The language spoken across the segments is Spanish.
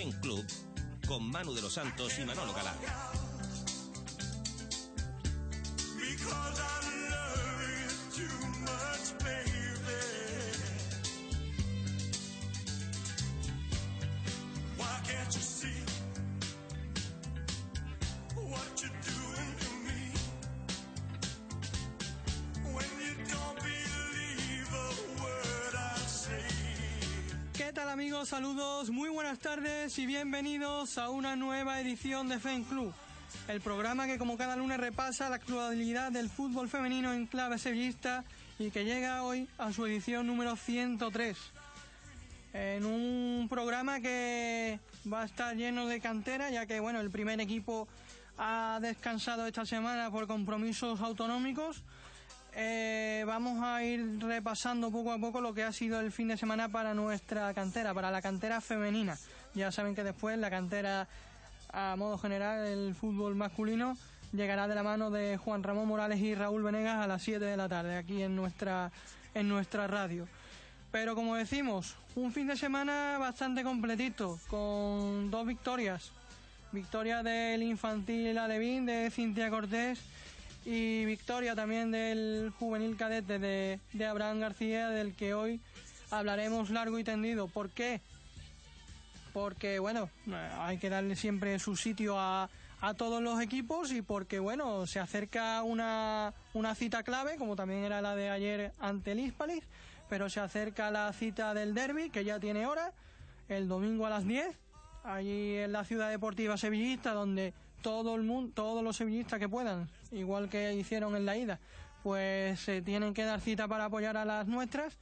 FEN Club con Manu de los Santos y Manolo Galán. Y bienvenidos a una nueva edición de Fan Club, el programa que como cada lunes repasa la actualidad del fútbol femenino en clave sevillista y que llega hoy a su edición número 103. En un programa que va a estar lleno de cantera, ya que bueno, el primer equipo ha descansado esta semana por compromisos autonómicos. Eh, vamos a ir repasando poco a poco lo que ha sido el fin de semana para nuestra cantera, para la cantera femenina. Ya saben que después la cantera, a modo general, el fútbol masculino, llegará de la mano de Juan Ramón Morales y Raúl Venegas a las 7 de la tarde aquí en nuestra, en nuestra radio. Pero como decimos, un fin de semana bastante completito, con dos victorias. Victoria del infantil Alevín de Cintia Cortés y victoria también del juvenil cadete de, de Abraham García, del que hoy hablaremos largo y tendido. ¿Por qué? Porque, bueno, hay que darle siempre su sitio a, a todos los equipos y porque, bueno, se acerca una, una cita clave, como también era la de ayer ante el Hispalis, pero se acerca la cita del derby, que ya tiene hora, el domingo a las 10, allí en la ciudad deportiva sevillista, donde todo el mundo, todos los sevillistas que puedan, igual que hicieron en la ida, pues se tienen que dar cita para apoyar a las nuestras.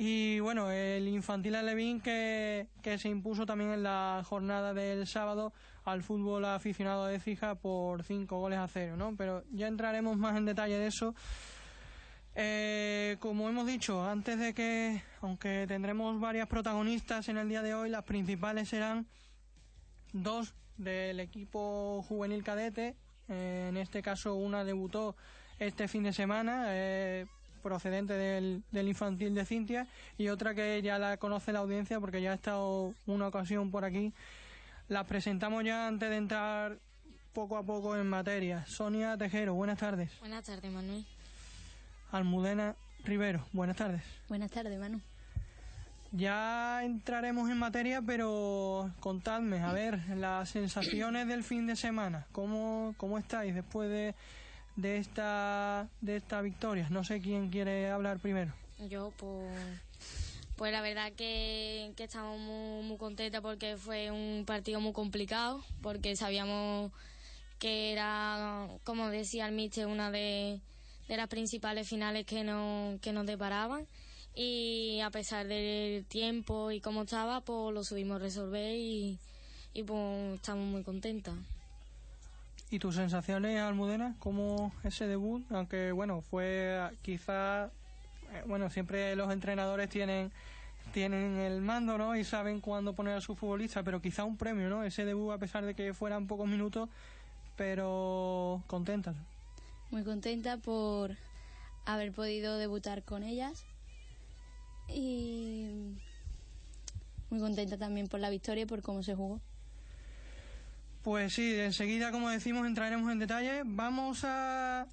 Y bueno, el infantil Alevín que, que se impuso también en la jornada del sábado al fútbol aficionado de Fija por 5 goles a cero, ¿no? Pero ya entraremos más en detalle de eso. Eh, como hemos dicho, antes de que, aunque tendremos varias protagonistas en el día de hoy, las principales serán dos del equipo juvenil cadete. Eh, en este caso, una debutó este fin de semana, eh, procedente del, del, infantil de Cintia, y otra que ya la conoce la audiencia porque ya ha estado una ocasión por aquí. La presentamos ya antes de entrar poco a poco en materia. Sonia Tejero, buenas tardes. Buenas tardes, Manuel. Almudena Rivero, buenas tardes. Buenas tardes, Manu. Ya entraremos en materia, pero contadme, a ver, las sensaciones del fin de semana, ¿cómo, cómo estáis después de, de, esta, de esta victoria? No sé quién quiere hablar primero. Yo, pues, pues la verdad que, que estamos muy, muy contentas porque fue un partido muy complicado, porque sabíamos que era, como decía el Mister, una de, de las principales finales que, no, que nos deparaban y a pesar del tiempo y cómo estaba, pues lo subimos a resolver y, y pues estamos muy contentas. ¿Y tus sensaciones, Almudena? ¿Cómo ese debut? Aunque, bueno, fue quizá, eh, bueno, siempre los entrenadores tienen tienen el mando, ¿no? Y saben cuándo poner a su futbolista, pero quizá un premio, ¿no? Ese debut, a pesar de que fueran pocos minutos, pero contentas. Muy contenta por haber podido debutar con ellas y muy contenta también por la victoria y por cómo se jugó. Pues sí, enseguida, como decimos, entraremos en detalle. Vamos a,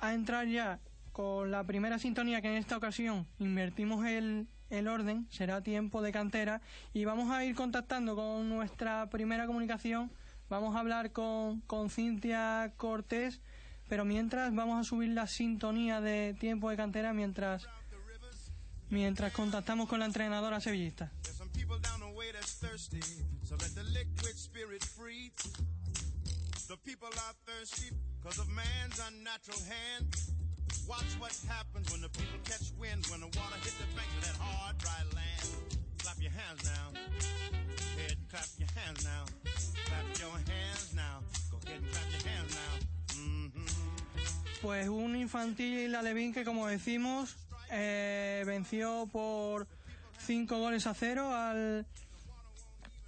a entrar ya con la primera sintonía que en esta ocasión invertimos el, el orden, será tiempo de cantera, y vamos a ir contactando con nuestra primera comunicación. Vamos a hablar con, con Cintia Cortés, pero mientras vamos a subir la sintonía de tiempo de cantera mientras mientras contactamos con la entrenadora sevillista. Watch what happens when the people catch wind, when the water hit the banks of that hard, dry land. Clap your hands now. And clap your hands now. Clap your hands now. Go ahead and clap your hands now. Mm -hmm. Pues un infantil Alevín que, como decimos, eh, venció por 5 goles a 0 al,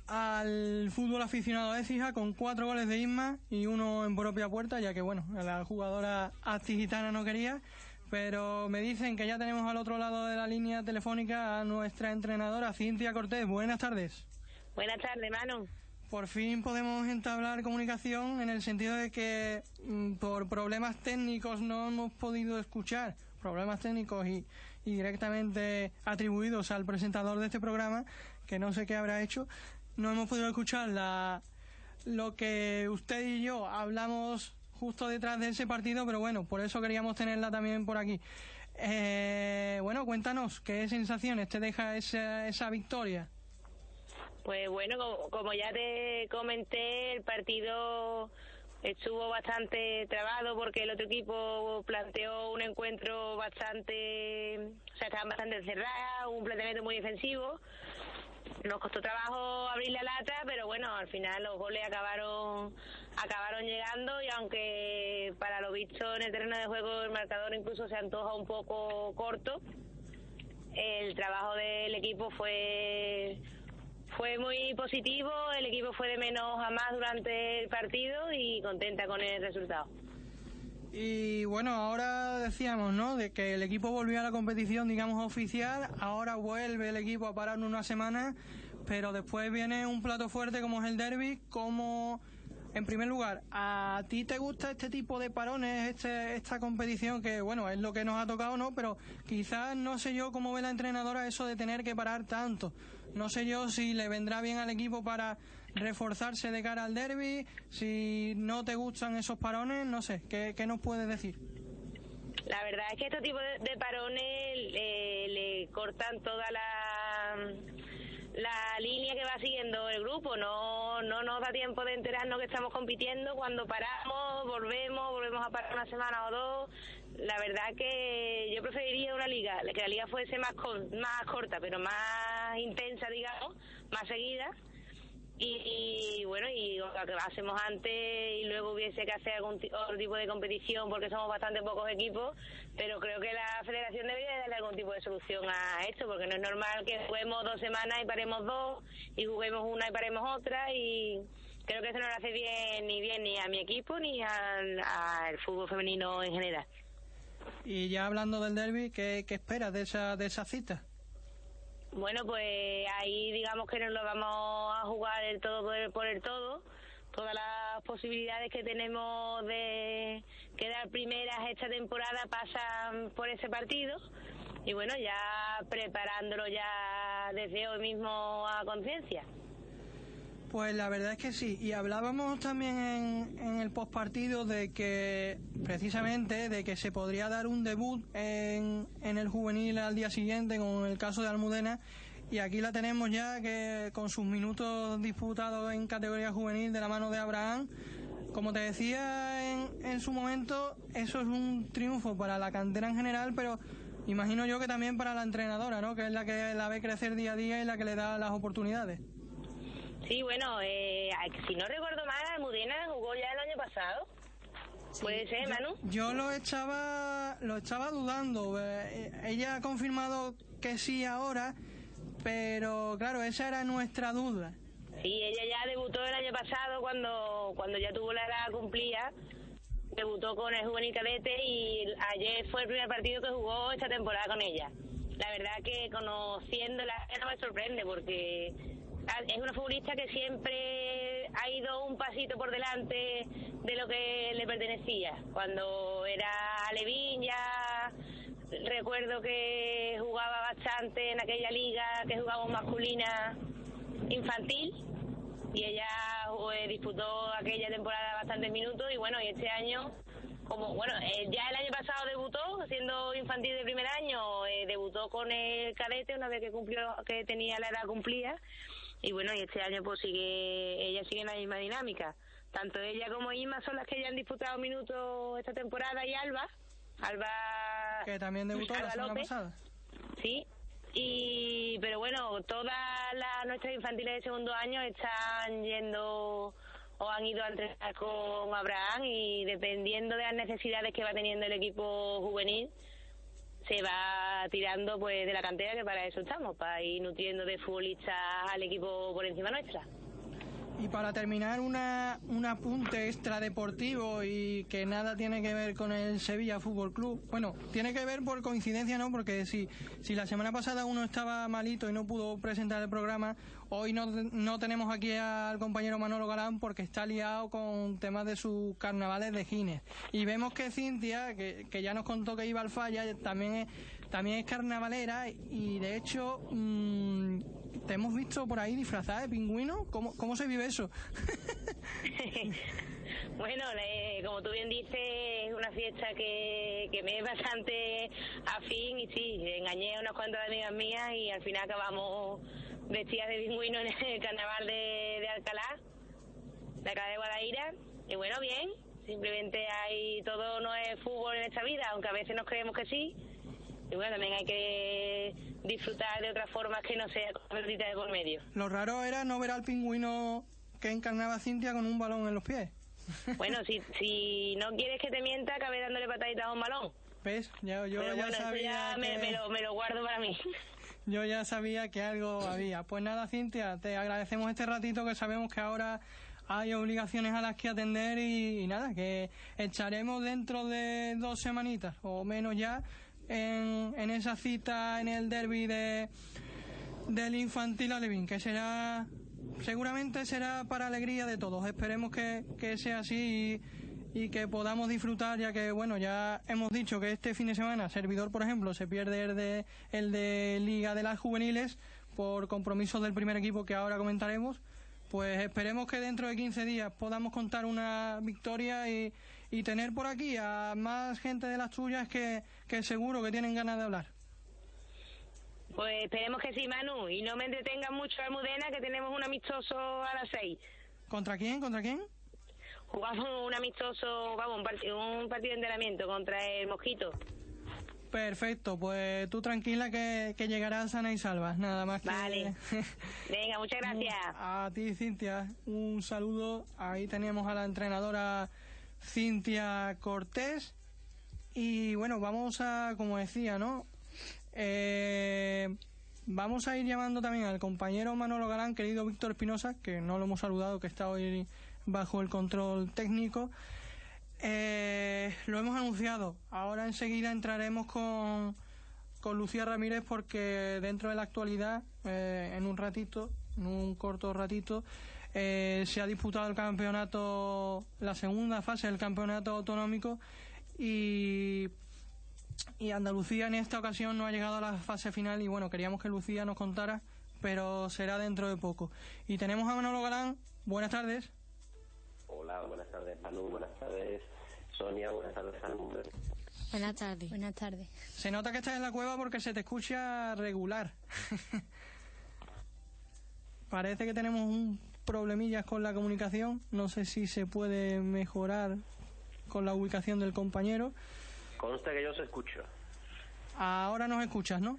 al fútbol aficionado de Cija con 4 goles de Isma y uno en propia puerta, ya que bueno, la jugadora gitana no quería. Pero me dicen que ya tenemos al otro lado de la línea telefónica a nuestra entrenadora Cintia Cortés. Buenas tardes. Buenas tardes, Manu. Por fin podemos entablar comunicación en el sentido de que mm, por problemas técnicos no hemos podido escuchar, problemas técnicos y, directamente atribuidos al presentador de este programa, que no sé qué habrá hecho, no hemos podido escuchar la, lo que usted y yo hablamos justo detrás de ese partido, pero bueno, por eso queríamos tenerla también por aquí. Eh, bueno, cuéntanos, ¿qué sensaciones te deja esa, esa victoria? Pues bueno, como, como ya te comenté, el partido estuvo bastante trabado porque el otro equipo planteó un encuentro bastante, o sea, estaban bastante encerradas, un planteamiento muy defensivo. Nos costó trabajo abrir la lata, pero bueno, al final los goles acabaron acabaron llegando y aunque para lo visto en el terreno de juego el marcador incluso se antoja un poco corto, el trabajo del equipo fue fue muy positivo, el equipo fue de menos a más durante el partido y contenta con el resultado. Y bueno, ahora decíamos, ¿no? De que el equipo volvió a la competición, digamos, oficial. Ahora vuelve el equipo a parar una semana, pero después viene un plato fuerte como es el derby. Como, en primer lugar, ¿a ti te gusta este tipo de parones, este, esta competición que, bueno, es lo que nos ha tocado, ¿no? Pero quizás no sé yo cómo ve la entrenadora eso de tener que parar tanto. No sé yo si le vendrá bien al equipo para reforzarse de cara al derby, si no te gustan esos parones, no sé, ¿qué, qué nos puedes decir? La verdad es que este tipo de, parones le, le cortan toda la, la línea que va siguiendo el grupo. No, no nos da tiempo de enterarnos que estamos compitiendo. Cuando paramos, volvemos, volvemos a parar una semana o dos. La verdad que yo preferiría una liga, que la liga fuese más, con, más corta, pero más intensa, digamos, más seguida y, bueno, y lo que hacemos antes y luego hubiese que hacer algún otro tipo de competición porque somos bastante pocos equipos, pero creo que la federación debería darle algún tipo de solución a esto porque no es normal que juguemos dos semanas y paremos dos y juguemos una y paremos otra y creo que eso no le hace bien ni bien ni a mi equipo ni al, al fútbol femenino en general. Y ya hablando del derby, ¿qué, esperas de esa, de esa cita? Bueno, pues ahí digamos que nos lo vamos a jugar el todo por el, por el todo. Todas las posibilidades que tenemos de quedar primeras esta temporada pasan por ese partido. Y bueno, ya preparándolo ya desde hoy mismo a conciencia. Pues la verdad es que sí. Y hablábamos también en, en el postpartido de que, precisamente, de que se podría dar un debut en, en el juvenil al día siguiente con el caso de Almudena. Y aquí la tenemos ya que con sus minutos disputados en categoría juvenil de la mano de Abraham. Como te decía en, en su momento, eso es un triunfo para la cantera en general, pero imagino yo que también para la entrenadora, ¿no? Que es la que la ve crecer día a día y la que le da las oportunidades. Sí, bueno, eh, si no recuerdo mal, Almudena jugó ya el año pasado. Puede ser, Manu. Yo lo estaba, lo estaba dudando. eh, ella ha confirmado que sí ahora, pero claro, esa era nuestra duda. Sí, ella ya debutó el año pasado cuando, cuando ya tuvo la edad cumplida. Debutó con el juvenil cadete y ayer fue el primer partido que jugó esta temporada con ella. La verdad que conociéndola no me sorprende porque es una futbolista que siempre ha ido un pasito por delante de lo que le pertenecía. Cuando era Alevín ya recuerdo que jugaba bastante en aquella liga que jugábamos masculina infantil y ella eh, disputó aquella temporada bastantes minutos y bueno, y este año como bueno, eh, ya el año pasado debutó siendo infantil de primer año, eh, debutó con el cadete una vez que cumplió que tenía la edad cumplida y bueno, y este año pues sigue ella sigue en la misma dinámica. Tanto ella como Isma son las que ya han disputado minutos esta temporada y Alba, Alba Que también debutó la semana López. pasada. Sí, y pero bueno, todas las nuestras infantiles de segundo año están yendo o han ido a entrenar con Abraham y dependiendo de las necesidades que va teniendo el equipo juvenil se va tirando pues de la cantera que para eso estamos, para ir nutriendo de futbolistas al equipo por encima nuestra. Y para terminar, una, un apunte extradeportivo y que nada tiene que ver con el Sevilla Fútbol Club. Bueno, tiene que ver por coincidencia, ¿no? Porque si, si la semana pasada uno estaba malito y no pudo presentar el programa, hoy no, no tenemos aquí al compañero Manolo Galán porque está liado con temas de sus carnavales de Gines. Y vemos que Cintia, que, que ya nos contó que iba al falla, también es, también es carnavalera y de hecho mm, te hemos visto por ahí disfrazada de pingüino. ¿Cómo, cómo se vive eso? Bueno, como tú bien dices, es una fiesta que, que me es bastante afín y sí, engañé a unas cuantas amigas mías y al final acabamos vestidas de pingüino en el carnaval de, Alcalá, de Alcalá de Guadaira. Y bueno, bien, simplemente hay todo no es fútbol en esta vida, aunque a veces nos creemos que sí. Y bueno, también hay que disfrutar de otras formas que no sea con pelotita de por medio. Lo raro era no ver al pingüino que encarnaba Cintia con un balón en los pies. Bueno, si, si no quieres que te mienta, acabé dándole pataditas a un balón. ¿Ves? Ya, yo Pero ya bueno, sabía ya me, que- me lo, me lo guardo para mí. Yo ya sabía que algo había. Pues nada, Cintia, te agradecemos este ratito que sabemos que ahora hay obligaciones a las que atender y, y nada, que echaremos dentro de dos semanitas o menos ya en, en esa cita en el derby de, del infantil Alevín, que será, seguramente será para alegría de todos. Esperemos que, que sea así y, que podamos disfrutar, ya que, bueno, ya hemos dicho que este fin de semana, Servidor, por ejemplo, se pierde el de, el de Liga de las Juveniles por compromisos del primer equipo que ahora comentaremos. Pues esperemos que dentro de 15 días podamos contar una victoria y, y tener por aquí a más gente de las tuyas que, que seguro que tienen ganas de hablar. Pues esperemos que sí, Manu. Y no me entretengan mucho Almudena, que tenemos un amistoso a las seis. ¿Contra quién? ¿Contra quién? Jugamos un amistoso, vamos, un, parti- un partido de entrenamiento contra el Mosquito. Perfecto, pues tú tranquila que, que llegarás sana y salva, nada más que... Vale. Venga, muchas gracias. A ti, Cintia, un saludo. Ahí tenemos a la entrenadora Cintia Cortés. Y bueno, vamos a, como decía, ¿no? Eh, vamos a ir llamando también al compañero Manolo Galán, querido Víctor Espinosa, que no lo hemos saludado, que está hoy bajo el control técnico. Eh, lo hemos anunciado. Ahora enseguida entraremos con, con Lucía Ramírez porque dentro de la actualidad, eh, en un ratito, en un corto ratito, eh, se ha disputado el campeonato, la segunda fase del campeonato autonómico y, y Andalucía en esta ocasión no ha llegado a la fase final y bueno, queríamos que Lucía nos contara, pero será dentro de poco. Y tenemos a Manolo Galán. Buenas tardes. Hola, buenas tardes, Manu, buenas tardes, Sonia, buenas tardes, Manu. Buenas tardes. Buenas tardes. Se nota que estás en la cueva porque se te escucha regular. Parece que tenemos un problemillas con la comunicación. No sé si se puede mejorar con la ubicación del compañero. Consta que yo os escucho. Ahora nos escuchas, ¿no?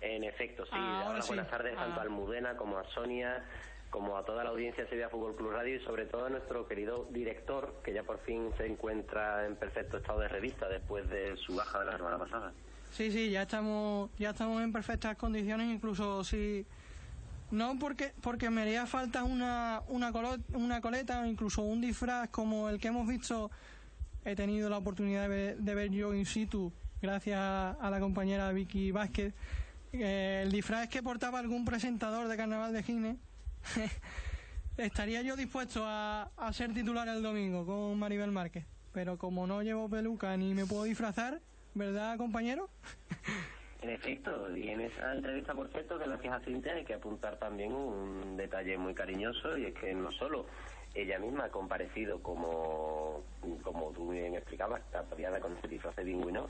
En efecto, sí. Ah, ahora sí. buenas tardes tanto Ah. a Almudena como a Sonia, como a toda la audiencia de Sevilla Fútbol Club Radio y sobre todo a nuestro querido director, que ya por fin se encuentra en perfecto estado de revista después de su baja de la semana pasada. Sí, sí, ya estamos, ya estamos en perfectas condiciones, incluso si no porque porque me haría falta una una, una coleta o incluso un disfraz como el que hemos visto. He tenido la oportunidad de ver, de ver yo in situ, gracias a, a la compañera Vicky Vázquez, eh, el disfraz que portaba algún presentador de Carnaval de Gine. Estaría yo dispuesto a, a ser titular el domingo con Maribel Márquez, pero como no llevo peluca ni me puedo disfrazar, ¿verdad, compañero? En efecto, y en esa entrevista, por cierto, que gracias a Cintia hay que apuntar también un detalle muy cariñoso y es que no solo ella misma ha comparecido como, como tú bien explicabas, tapiada con ese disfraz de pingüino,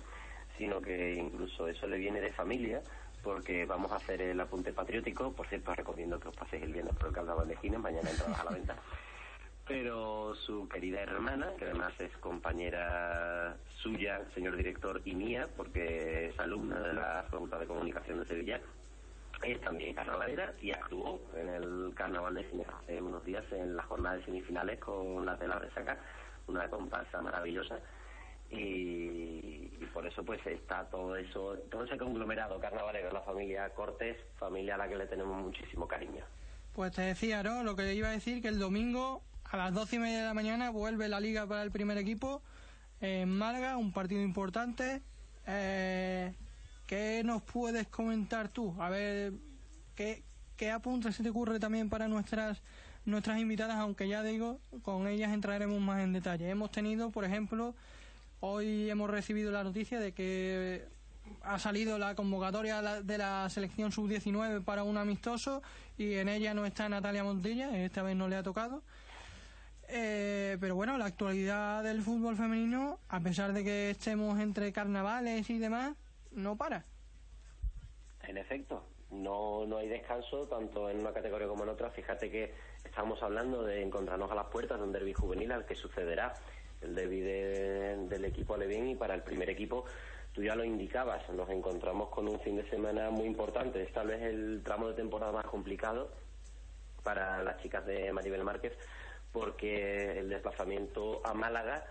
sino que incluso eso le viene de familia porque vamos a hacer el apunte patriótico, por cierto recomiendo que os paséis el viernes por el carnaval de Gines, mañana entradas a la venta pero su querida hermana, que además es compañera suya, señor director, y mía, porque es alumna de la Facultad de Comunicación de Sevilla, es también carnavalera y actuó en el Carnaval de Cine hace unos días en la jornada de semifinales con la de la resaca, una comparsa maravillosa. Y, y por eso pues está todo eso, todo ese conglomerado carnavalero, la familia Cortés, familia a la que le tenemos muchísimo cariño. Pues te decía, ¿no? Lo que iba a decir que el domingo a las doce y media de la mañana vuelve la liga para el primer equipo en Málaga, un partido importante. Eh, ¿Qué nos puedes comentar tú? A ver, ¿qué, qué apuntes se te ocurre también para nuestras nuestras invitadas? Aunque ya digo, con ellas entraremos más en detalle. Hemos tenido, por ejemplo, hoy hemos recibido la noticia de que ha salido la convocatoria de la selección sub-19 para un amistoso y en ella no está Natalia Montilla, esta vez no le ha tocado. Eh, pero bueno, la actualidad del fútbol femenino, a pesar de que estemos entre carnavales y demás, no para. En efecto, no, no hay descanso tanto en una categoría como en otra. Fíjate que estamos hablando de encontrarnos a las puertas de un derby juvenil al que sucederá el derby del equipo Alevín y para el primer equipo tú ya lo indicabas, nos encontramos con un fin de semana muy importante, es tal vez el tramo de temporada más complicado para las chicas de Maribel Márquez porque el desplazamiento a Málaga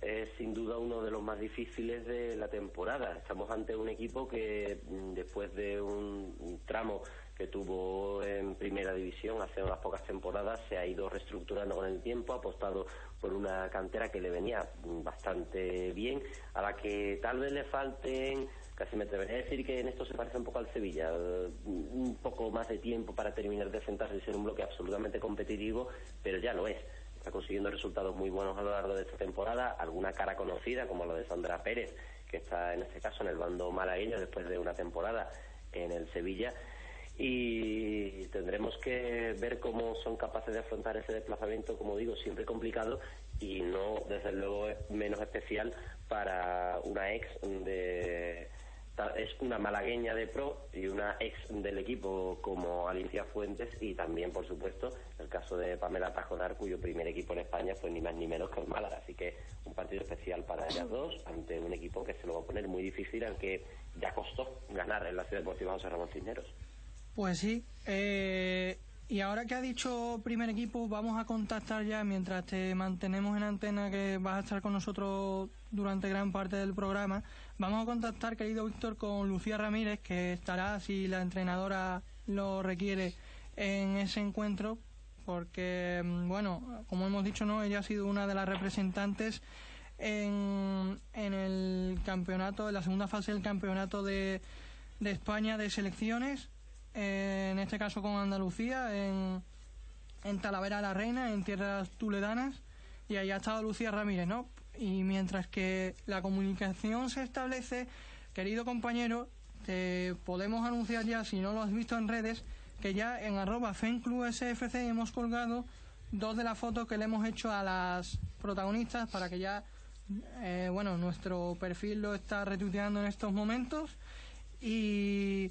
es sin duda uno de los más difíciles de la temporada. Estamos ante un equipo que mm, después de un tramo que tuvo en primera división hace unas pocas temporadas se ha ido reestructurando con el tiempo, ha apostado por una cantera que le venía bastante bien, a la que tal vez le falten casi me atrevería a decir que en esto se parece un poco al Sevilla, eh, un poco más de tiempo para terminar de sentarse y ser un bloque absolutamente competitivo, pero ya lo es. Está consiguiendo resultados muy buenos a lo largo de esta temporada, alguna cara conocida como la de Sandra Pérez, que está en este caso en el bando malagueño después de una temporada en el Sevilla y tendremos que ver cómo son capaces de afrontar ese desplazamiento, como digo, siempre complicado y no, desde luego, menos especial para una ex de es una malagueña de pro y una ex del equipo como Alicia Fuentes y también, por supuesto, el caso de Pamela Tajonar, cuyo primer equipo en España fue ni más ni menos que el Málaga. Así que un partido especial para ellas dos ante un equipo que se lo va a poner muy difícil, al que ya costó ganar en la Ciudad Deportiva José Ramón Cisneros. Pues sí. Eh, y ahora que ha dicho primer equipo, vamos a contactar ya mientras te mantenemos en antena, que vas a estar con nosotros durante gran parte del programa. Vamos a contactar, querido Víctor, con Lucía Ramírez, que estará, si la entrenadora lo requiere, en ese encuentro, porque, mm, bueno, como hemos dicho, no, ella ha sido una de las representantes en, en el campeonato, en la segunda fase del campeonato de, de España de selecciones en este caso con Andalucía, en, en Talavera la Reina, en tierras tuledanas, y ahí ha estado Lucía Ramírez, ¿no? Y mientras que la comunicación se establece, querido compañero, te podemos anunciar ya, si no lo has visto en redes, que ya en arroba hemos colgado dos de las fotos que le hemos hecho a las protagonistas para que ya, eh, bueno, nuestro perfil lo está retuiteando en estos momentos y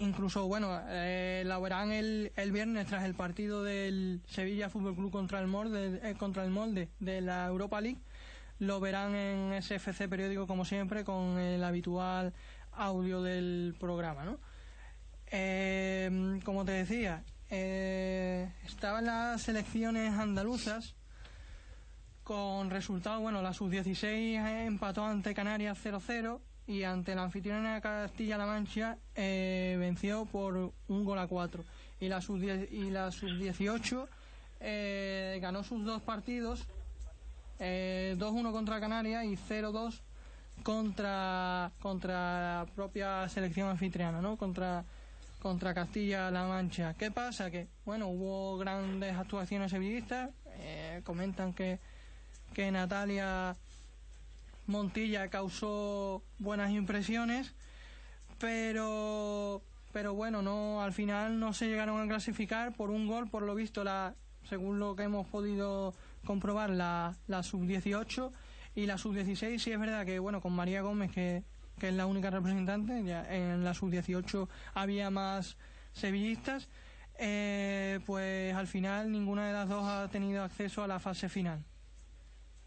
Incluso, bueno, eh, verán el, el viernes tras el partido del Sevilla Fútbol Club contra el Molde, eh, contra el Molde de la Europa League. Lo verán en SFC Periódico, como siempre, con el habitual audio del programa, ¿no? Eh, como te decía, eh, estaban las selecciones andaluzas con resultado, bueno, la sub-16 empató ante Canarias 0-0 y ante la anfitriona Castilla-La Mancha eh, venció por un gol a cuatro. Y la sub-18 sub eh, ganó sus dos partidos, eh, 2-1 contra Canarias y 0-2 contra, contra la propia selección anfitriana, ¿no? Contra, contra Castilla-La Mancha. ¿Qué pasa? Que, bueno, hubo grandes actuaciones sevillistas, eh, comentan que, que Natalia Montilla causó buenas impresiones, pero pero bueno, no al final no se llegaron a clasificar por un gol, por lo visto la según lo que hemos podido comprobar la, la sub-18 y la sub-16 sí es verdad que bueno, con María Gómez que, que es la única representante, ya en la sub-18 había más sevillistas, eh, pues al final ninguna de las dos ha tenido acceso a la fase final.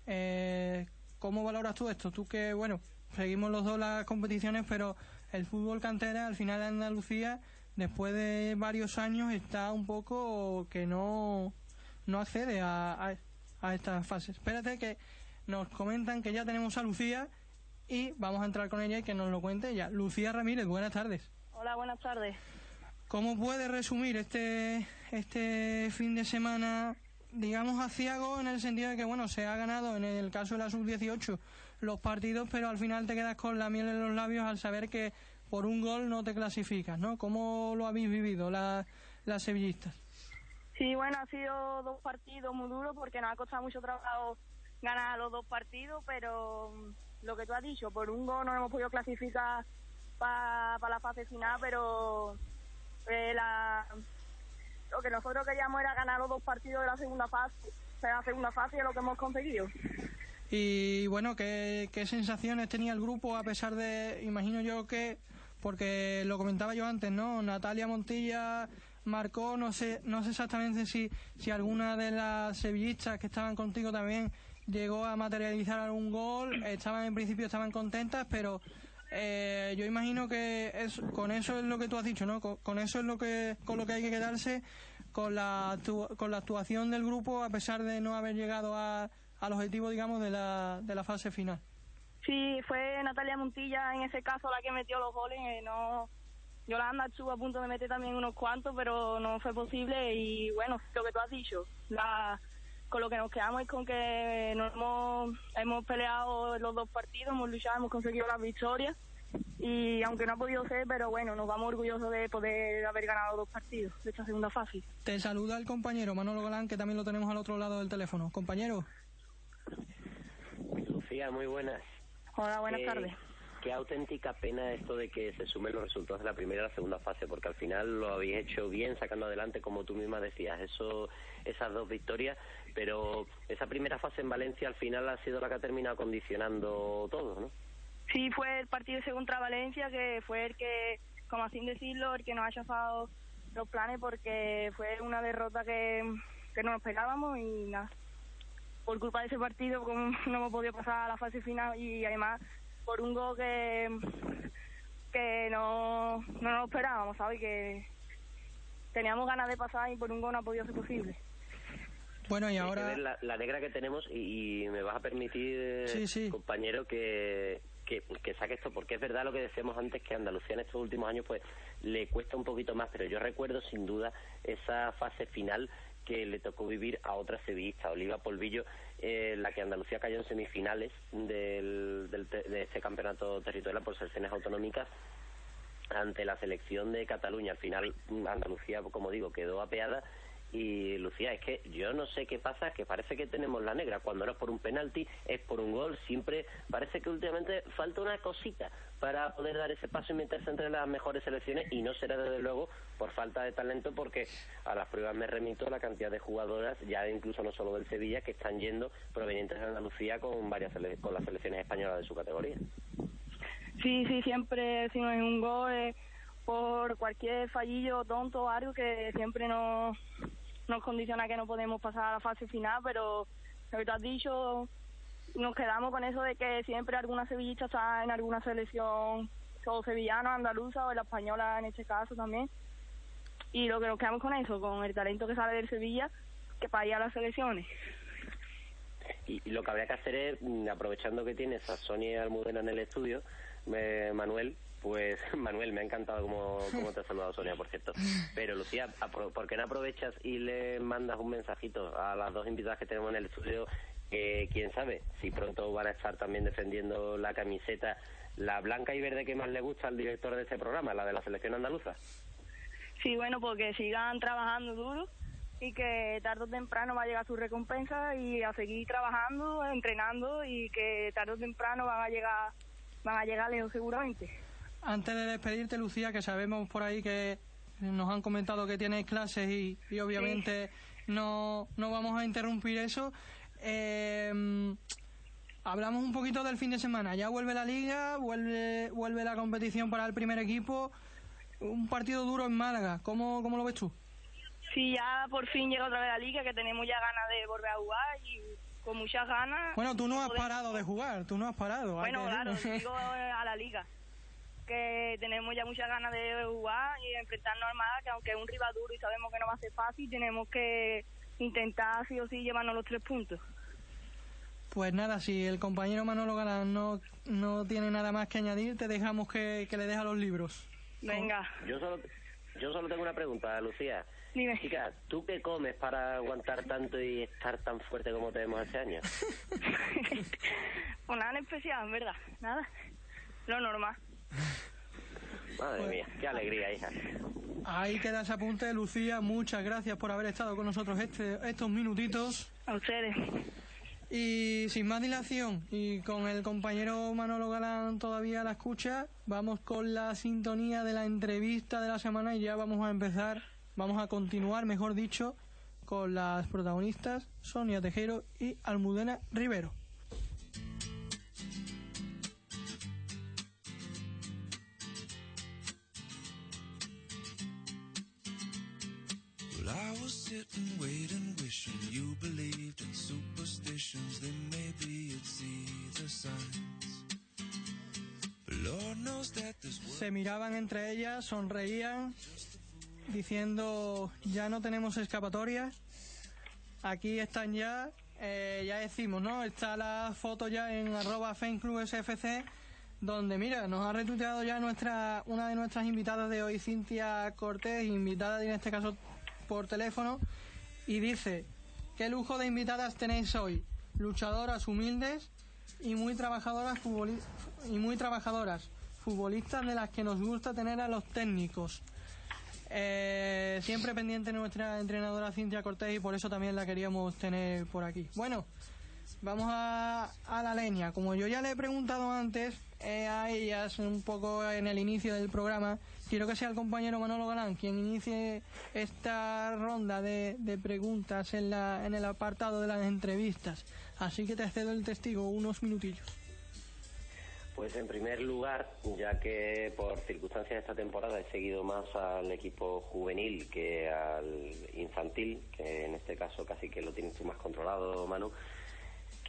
Eh, ¿Cómo valoras tú esto? Tú que, bueno, seguimos los dos las competiciones, pero el fútbol cantera al final de Andalucía, después de varios años, está un poco que no, no accede a, a, estas fases. Espérate que nos comentan que ya tenemos a Lucía y vamos a entrar con ella y que nos lo cuente ella. Lucía Ramírez, buenas tardes. Hola, buenas tardes. ¿Cómo puede resumir este, este fin de semana, digamos, aciago en el sentido de que, bueno, se ha ganado en el caso de la sub-18 los partidos, pero al final te quedas con la miel en los labios al saber que por un gol no te clasificas, ¿no? ¿Cómo lo habéis vivido la- las sevillistas? Sí, bueno, ha sido dos partidos muy duros porque nos ha costado mucho trabajo ganar los dos partidos, pero mm, lo que tú has dicho, por un gol no hemos podido clasificar para la fase final, pero eh, la, lo que nosotros queríamos era ganar los dos partidos de la segunda fase, de la segunda fase es lo que hemos conseguido. Y bueno, ¿qué, qué sensaciones tenía el grupo a pesar de, imagino yo que, porque lo comentaba yo antes, ¿no? Natalia Montilla marcó, no sé, no sé exactamente si, si alguna de las sevillistas que estaban contigo también llegó a materializar algún gol, estaban en principio estaban contentas, pero eh, yo imagino que es, con eso es lo que tú has dicho, ¿no? Con, eso es lo que, con lo que hay que quedarse, con la, actu- con la actuación del grupo a pesar de no haber llegado a, al objetivo, digamos, de la, de la fase final. Sí, fue Natalia Montilla en ese caso la que metió los goles. eh, no, Yolanda estuvo a punto de meter también unos cuantos, pero no fue posible. Y bueno, lo que tú has dicho, la, con lo que nos quedamos es con que nos hemos, hemos peleado los dos partidos, hemos luchado, hemos conseguido las victorias. Y aunque no ha podido ser, pero bueno, nos vamos orgullosos de poder haber ganado dos partidos de esta segunda fase. Te saluda el compañero Manolo Galán, que también lo tenemos al otro lado del teléfono. Compañero, Lucía, muy buenas. Hola, buenas Eh, tardes. Qué auténtica pena esto de que se sumen los resultados de la primera y la segunda fase, porque al final lo habéis hecho bien sacando adelante, como tú misma decías, eso, esas dos victorias, pero esa primera fase en Valencia al final ha sido la que ha terminado condicionando todo, ¿no? Sí, fue el partido ese contra Valencia que fue el que, como así decirlo, el que nos ha chafado los planes porque fue una derrota que, no nos esperábamos y nada. Por culpa de ese partido no hemos podido pasar a la fase final y además por un gol que, que no, no nos esperábamos, ¿sabes? Que teníamos ganas de pasar y por un gol no ha podido ser posible. bueno, y ahora... ver la, la negra que tenemos y, y me vas a permitir, Sí, sí. compañero, que, que, que saque esto, porque es verdad lo que decíamos antes, que Andalucía en estos últimos años pues le cuesta un poquito más, pero yo recuerdo sin duda esa fase final que le tocó vivir a otra sevillista, Oliva Polvillo, eh, la que Andalucía cayó en semifinales del, del de este campeonato territorial por selecciones autonómicas ante la selección de Cataluña. Al final Andalucía, como digo, quedó apeada y Lucía, es que yo no sé qué pasa, que parece que tenemos la negra. Cuando no es por un penalti, es por un gol. Siempre parece que últimamente falta una cosita para poder dar ese paso y meterse entre las mejores selecciones y no será desde luego por falta de talento porque a las pruebas me remito la cantidad de jugadoras, ya incluso no solo del Sevilla, que están yendo provenientes de Andalucía con varias con las selecciones españolas de su categoría. Sí, sí, siempre si no es un gol por cualquier fallillo tonto algo que siempre nos, nos condiciona que no podemos pasar a la fase final, pero lo has dicho, nos quedamos con eso de que siempre alguna sevillista está en alguna selección, o sevillana, andaluza o la española en este caso también. Y lo que nos quedamos con eso, con el talento que sale del Sevilla, que para ir a las selecciones. Y, y lo que habría que hacer es, mm, aprovechando que tienes a Sonia Almudena en el estudio, eh, Manuel, pues Manuel, me ha encantado cómo, te ha saludado Sonia, por cierto. Pero Lucía, ¿por qué no aprovechas y le mandas un mensajito a las dos invitadas que tenemos en el estudio? Que quién sabe, si pronto van a estar también defendiendo la camiseta, la blanca y verde que más le gusta al director de este programa, la de la selección andaluza. Sí, bueno, porque sigan trabajando duro y que tarde o temprano va a llegar su recompensa y a seguir trabajando, entrenando y que tarde o temprano van a llegar van a llegar lejos seguramente. Antes de despedirte, Lucía, que sabemos por ahí que nos han comentado que tienes clases y, y obviamente no, no vamos a interrumpir eso. Eh, hablamos un poquito del fin de semana. Ya vuelve la liga, vuelve, vuelve la competición para el primer equipo. Un partido duro en Málaga. ¿Cómo, cómo lo ves tú? Sí, ya por fin llega otra vez la liga, que tenemos ya ganas de volver a jugar y con muchas ganas. Bueno, tú no has parado de jugar, tú no has parado. Bueno, claro, digo eh, a la liga. Que tenemos ya muchas ganas de jugar y de enfrentarnos al Málaga, que aunque es un rival duro y sabemos que no va a ser fácil, tenemos que intentar sí o sí llevarnos los tres puntos. Pues nada, si el compañero Manolo Galán no, no tiene nada más que añadir, te dejamos que, que le deja los libros. Venga. Yo solo, Yo solo tengo una pregunta, Lucía. Dime. Chica, ¿tú qué comes para aguantar tanto y estar tan fuerte como te vemos hace años? Pues nada en especial, en verdad. Nada. Lo normal. Madre mía, qué alegría, hija. Ahí queda ese apunte, Lucía. Muchas gracias por haber estado con nosotros este, estos minutitos. A ustedes. Y sin más dilación, y con el compañero Manolo Galán todavía a la escucha, vamos con la sintonía de la entrevista de la semana y ya vamos a empezar, vamos a continuar, mejor dicho, con las protagonistas Sonia Tejero y Almudena Rivero. Se miraban entre ellas, sonreían, diciendo ya no tenemos escapatoria. Aquí están ya, eh, ya decimos, ¿no? Está la foto ya en arroba SFC, donde mira, nos ha retuiteado ya nuestra, una de nuestras invitadas de hoy, Cintia Cortés, invitada en este caso por teléfono, y dice, qué lujo de invitadas tenéis hoy, luchadoras humildes y muy trabajadoras y muy trabajadoras, futbolistas de las que nos gusta tener a los técnicos. Eh, siempre pendiente nuestra entrenadora Cintia Cortés y por eso también la queríamos tener por aquí. Bueno, vamos a, a la leña. Como yo ya le he preguntado antes eh, a ellas un poco en el inicio del programa, quiero que sea el compañero Manolo Galán quien inicie esta ronda de, preguntas en, la, en el apartado de las entrevistas. Así que te cedo el testigo unos minutillos. Pues en primer lugar, ya que por circunstancias de esta temporada he seguido más al equipo juvenil que al infantil, que en este caso casi que lo tienes tú más controlado, Manu,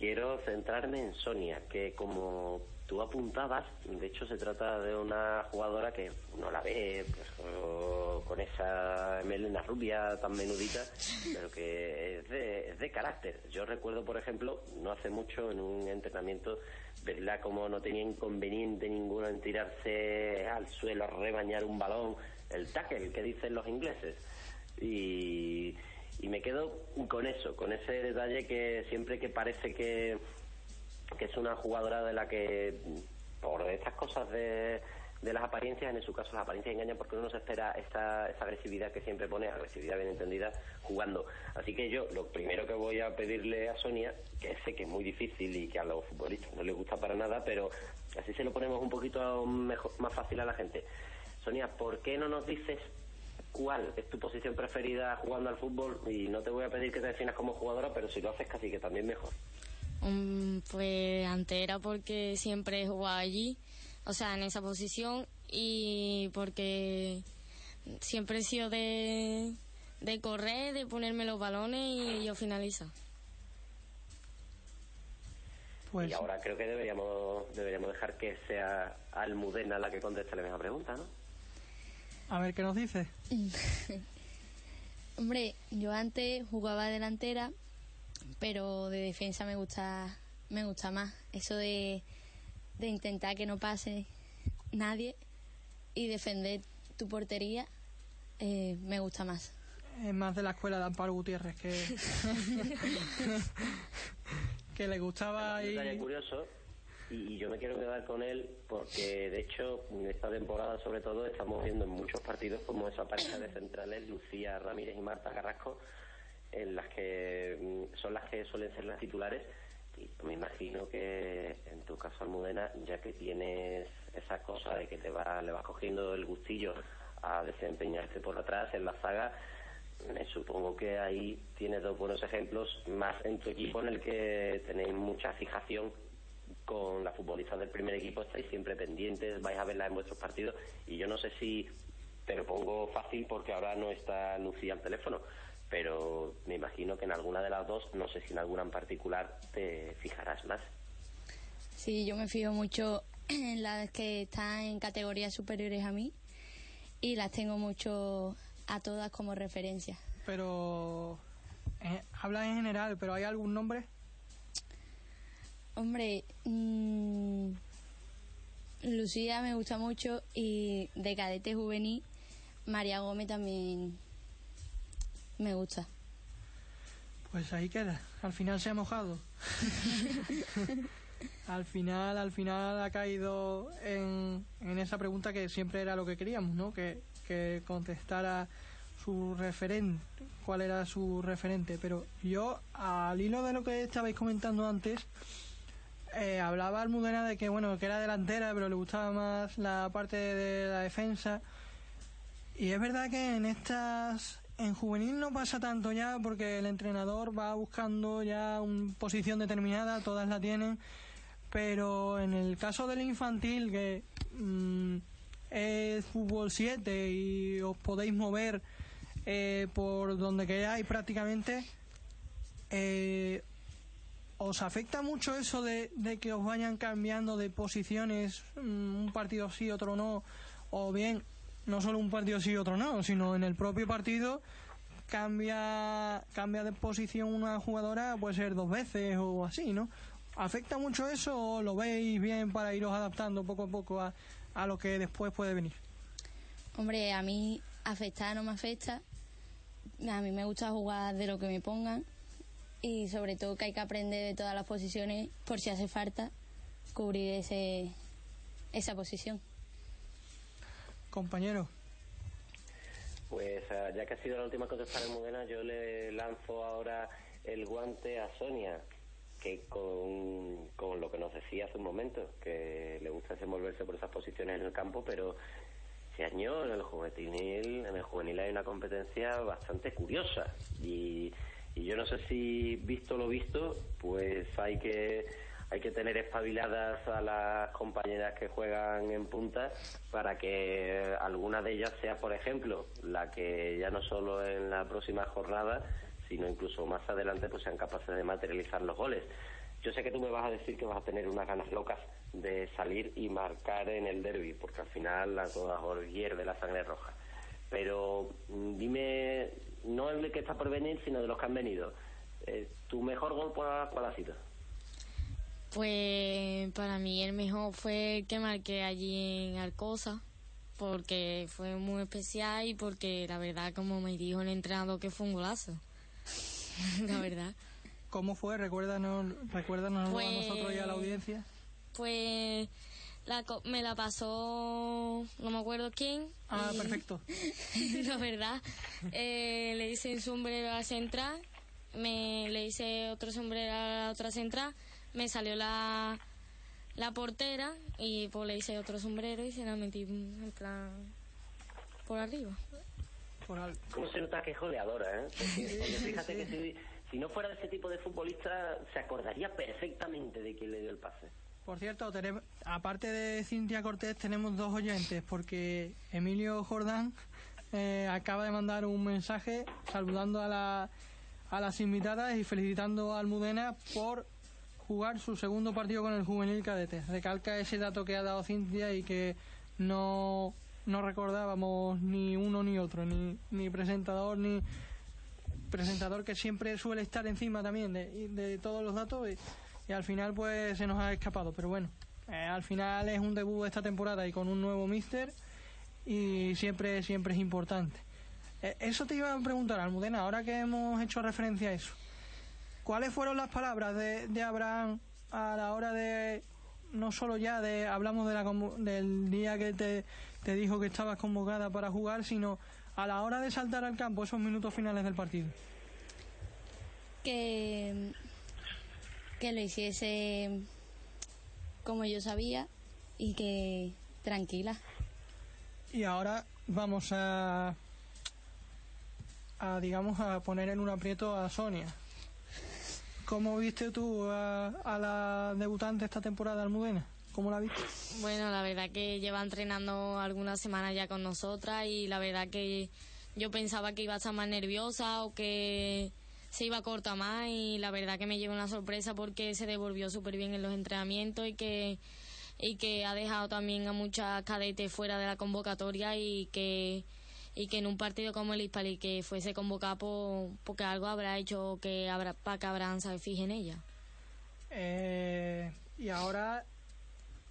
quiero centrarme en Sonia, que como tú apuntabas, de hecho se trata de una jugadora que uno la ve pues, con esa melena rubia tan menudita, pero que es de, es de carácter. Yo recuerdo, por ejemplo, no hace mucho en un entrenamiento, verla como no tenía inconveniente ninguno en tirarse al suelo rebañar un balón, el tackle que dicen los ingleses. Y, y me quedo con eso, con ese detalle que siempre que parece que, es una jugadora de la que, por estas cosas de, las apariencias, en su caso las apariencias engañan porque uno no se espera esa agresividad que siempre pone, agresividad bien entendida, jugando. Así que yo lo primero que voy a pedirle a Sonia, que sé que es muy difícil y que a los futbolistas no les gusta para nada, pero así se lo ponemos un poquito mejor, más fácil a la gente. Sonia, ¿por qué no nos dices cuál es tu posición preferida jugando al fútbol? Y no te voy a pedir que te definas como jugadora, pero si lo haces casi que también mejor. Mm, pues antera porque siempre he jugado allí, o sea, en esa posición y porque siempre he sido de, de correr, de ponerme los balones y yo finalizar. Pues Y ahora creo que deberíamos deberíamos dejar que sea Almudena la que conteste la misma pregunta, ¿no? A ver qué nos dice. Hombre, yo antes jugaba delantera, pero de defensa me gusta me gusta más. Eso de, de intentar que no pase nadie y defender tu portería eh, me gusta más. Es más de la escuela de Amparo Gutiérrez que, que le gustaba y curioso y yo me quiero quedar con él porque de hecho en esta temporada sobre todo estamos viendo en muchos partidos como esa pareja de centrales Lucía Ramírez y Marta Carrasco en las que mm, son las que suelen ser las titulares. Y me imagino que en tu caso Almudena ya que tienes esa cosa de que te va, le vas cogiendo el gustillo a desempeñarte por atrás en la saga me supongo que ahí tienes dos buenos ejemplos más en tu equipo en el que tenéis mucha fijación con las futbolistas del primer equipo estáis siempre pendientes, vais a verlas en vuestros partidos y yo no sé si te lo pongo fácil porque ahora no está Lucía al teléfono, pero me imagino que en alguna de las dos, no sé si en alguna en particular, te fijarás más. Sí, yo me fijo mucho en las que están en categorías superiores a mí y las tengo mucho a todas como referencia. pero eh, habla en general, pero ¿hay algún nombre? Hombre, mm, Lucía me gusta mucho y de cadete juvenil, María Gómez también me gusta. Pues ahí queda. Al final se ha mojado. al final, al final ha caído en, en esa pregunta que siempre era lo que queríamos, ¿no? Que, que contestara su referente, cuál era su referente. Pero yo, al hilo de lo que estabais comentando antes, eh, hablaba Almudena de que, bueno, que era delantera, pero le gustaba más la parte de la defensa. Y es verdad que en estas en juvenil no pasa tanto ya porque el entrenador va buscando ya una posición determinada, todas la tienen, pero en el caso del infantil que mm, es fútbol 7 y os podéis mover eh, por donde queráis prácticamente, eh, ¿os afecta mucho eso de, que os vayan cambiando de posiciones, mm, un partido sí, otro no, o bien no solo un partido sí otro no, sino en el propio partido cambia cambia de posición una jugadora puede ser dos veces o así, ¿no? ¿Afecta mucho eso o lo veis bien para iros adaptando poco a poco a, a lo que después puede venir? Hombre, a mí afecta no me afecta. A mí me gusta jugar de lo que me pongan y sobre todo que hay que aprender de todas las posiciones por si hace falta cubrir ese esa posición. Compañero. Pues eh, ya que ha sido la última contestar en Mudena, yo le lanzo ahora el guante a Sonia, que con, con lo que nos decía hace un momento, que le gusta desenvolverse por esas posiciones en el campo, pero este año en el juvenil, en el juvenil hay una competencia bastante curiosa y, y yo no sé si visto lo visto, pues hay que hay que tener espabiladas a las compañeras que juegan en punta para que alguna de ellas sea, por ejemplo, la que ya no solo en la próxima jornada, sino incluso más adelante, pues sean capaces de materializar los goles. Yo sé que tú me vas a decir que vas a tener unas ganas locas de salir y marcar en el derby, porque al final la toda hierve la sangre roja. Pero mm, dime, no el de que está por venir, sino de los que han venido. Eh, ¿Tu mejor gol cuál, cuál ha sido? Pues para mí el mejor fue el que marqué allí en Arcosa, porque fue muy especial y porque la verdad, como me dijo el entrenador, que fue un golazo. la verdad. ¿Cómo fue? Recuérdanos, recuérdanos a Pues- nosotros y a la audiencia. Pues la, co- me la pasó, no me acuerdo quién. Ah, y- perfecto. la verdad, eh, le hice un sombrero a la central, me le hice otro sombrero a la otra central, me salió la, la portera y pues le hice otro sombrero y se la metí mm, en plan por arriba. Por al- ¿Cómo se nota que es goleadora, eh? Porque, porque fíjate que si, si no fuera ese tipo de futbolista, se acordaría perfectamente de quién le dio el pase. Por cierto, tenemos, aparte de Cintia Cortés, tenemos dos oyentes, porque Emilio Jordán eh, acaba de mandar un mensaje saludando a, la, a las invitadas y felicitando a Almudena por jugar su segundo partido con el juvenil cadete. Recalca ese dato que ha dado Cintia y que no, no recordábamos ni uno ni otro, ni, ni presentador ni presentador que siempre suele estar encima también de, todos los datos y al final pues se nos ha escapado pero bueno. Eh, al final es un debut de esta temporada y con un nuevo mister y siempre siempre es importante. Eh, eso te iba a preguntar Almudena ahora que hemos hecho referencia a eso. ¿cuáles fueron las palabras de, Abraham a la hora de no solo ya de hablamos de la del día que te, te dijo que estabas convocada para jugar sino a la hora de saltar al campo esos minutos finales del partido que, que lo hiciese como yo sabía y que tranquila. Y ahora vamos a, a digamos, a poner en un aprieto a Sonia. ¿Cómo viste tú a, a la debutante esta temporada, Almudena? ¿Cómo la viste? Bueno, la verdad que lleva entrenando algunas semanas ya con nosotras y la verdad que yo pensaba que iba a estar más nerviosa o que se iba a cortar más y la verdad que me lleva una sorpresa porque se devolvió súper bien en los entrenamientos y que y que ha dejado también a muchas cadetes fuera de la convocatoria y que y que en un partido como el Hispali que fuese convocado por- porque algo habrá hecho que habrá para que Abraham se fije en ella. Eh, y ahora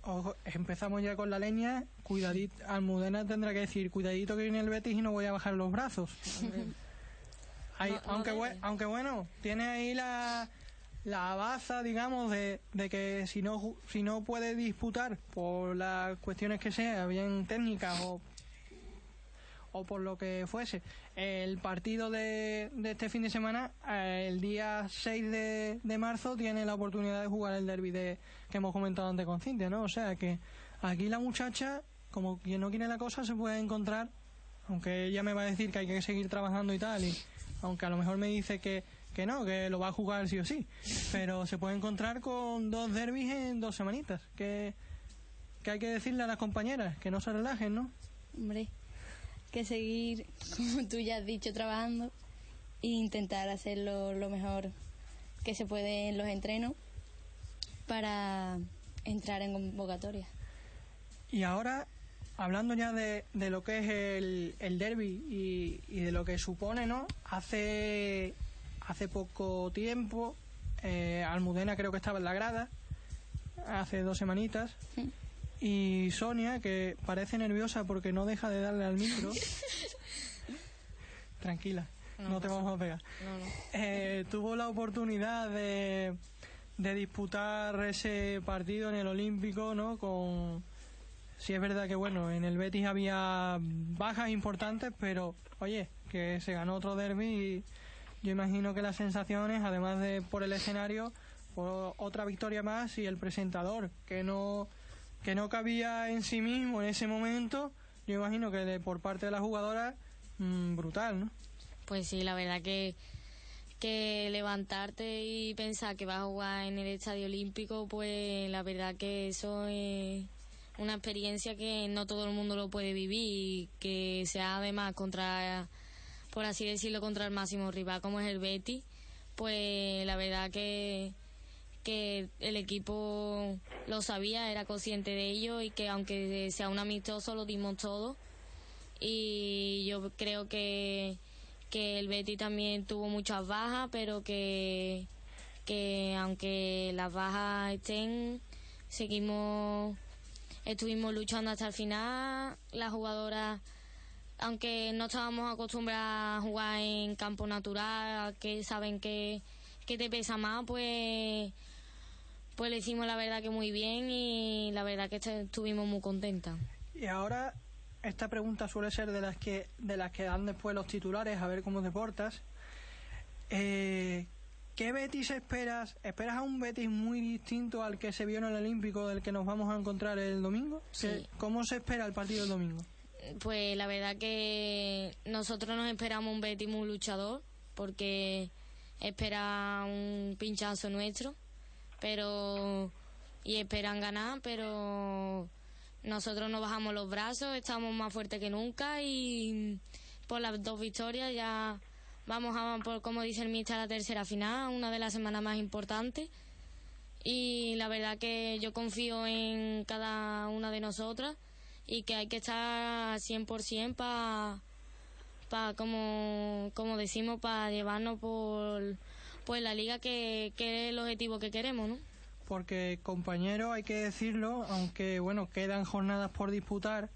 ojo, empezamos ya con la leña, cuidadito, Almudena tendrá que decir, cuidadito que viene el Betis y no voy a bajar los brazos. Ahí, No- no aunque, bue- aunque bueno, tiene ahí la, la baza, digamos, de, de que si no, si no puede disputar por las cuestiones que sea, bien técnicas o, o por lo que fuese, el partido de, de este fin de semana, eh, el día 6 de, de marzo, tiene la oportunidad de jugar el derby de, que hemos comentado antes con Cintia, ¿no? O sea que aquí la muchacha, como quien no quiere la cosa, se puede encontrar, aunque ella me va a decir que hay que seguir trabajando y tal, y aunque a lo mejor me dice que, que no, que lo va a jugar sí o sí, pero se puede encontrar con dos derbis en dos semanitas, que, que hay que decirle a las compañeras, que no se relajen, ¿no? Hombre, que seguir, como tú ya has dicho, trabajando e intentar hacerlo lo mejor que se puede en los entrenos para entrar en convocatoria. Y ahora, hablando ya de, de lo que es el, el derby y, y de lo que supone, ¿no? Hace, hace poco tiempo, eh, Almudena creo que estaba en la grada, hace dos semanitas, y Sonia, que parece nerviosa porque no deja de darle al micro. Tranquila, no, te vamos a pegar. No, no. Eh, tuvo la oportunidad de, de disputar ese partido en el Olímpico, ¿no? Con sí es verdad que bueno, en el Betis había bajas importantes, pero oye, que se ganó otro derby y yo imagino que las sensaciones, además de por el escenario, por otra victoria más y el presentador, que no que no cabía en sí mismo en ese momento, yo imagino que de- por parte de la jugadora mm, brutal, ¿no? Pues sí, la verdad que, que levantarte y pensar que vas a jugar en el Estadio Olímpico, pues la verdad que eso es una experiencia que no todo el mundo lo puede vivir y que sea además contra, por así decirlo, contra el máximo rival como es el Betis, pues la verdad que que el equipo lo sabía, era consciente de ello y que aunque sea un amistoso lo dimos todo. Y yo creo que, que el Betty también tuvo muchas bajas, pero que, que aunque las bajas estén, seguimos, estuvimos luchando hasta el final, las jugadoras aunque no estábamos acostumbradas a jugar en campo natural, que saben que, que te pesa más, pues, pues le hicimos la verdad que muy bien y la verdad que est- estuvimos muy contentas. Y ahora esta pregunta suele ser de las que de las que dan después los titulares a ver cómo te portas. Eh, ¿Qué Betis esperas? ¿Esperas a un Betis muy distinto al que se vio en el Olímpico del que nos vamos a encontrar el domingo? Sí. ¿Qué- ¿Cómo se espera el partido del domingo? Pues la verdad que nosotros nos esperamos un Betis muy luchador porque espera un pinchazo nuestro, pero y esperan ganar, pero nosotros no bajamos los brazos, estamos más fuertes que nunca y por las dos victorias ya vamos a por como dice el míster a la tercera final, una de las semanas más importantes y la verdad que yo confío en cada una de nosotras y que hay que estar 100% para pa, como, como decimos para llevarnos por, por la liga que, que es el objetivo que queremos ¿no? Porque compañero, hay que decirlo, aunque bueno, quedan jornadas por disputar,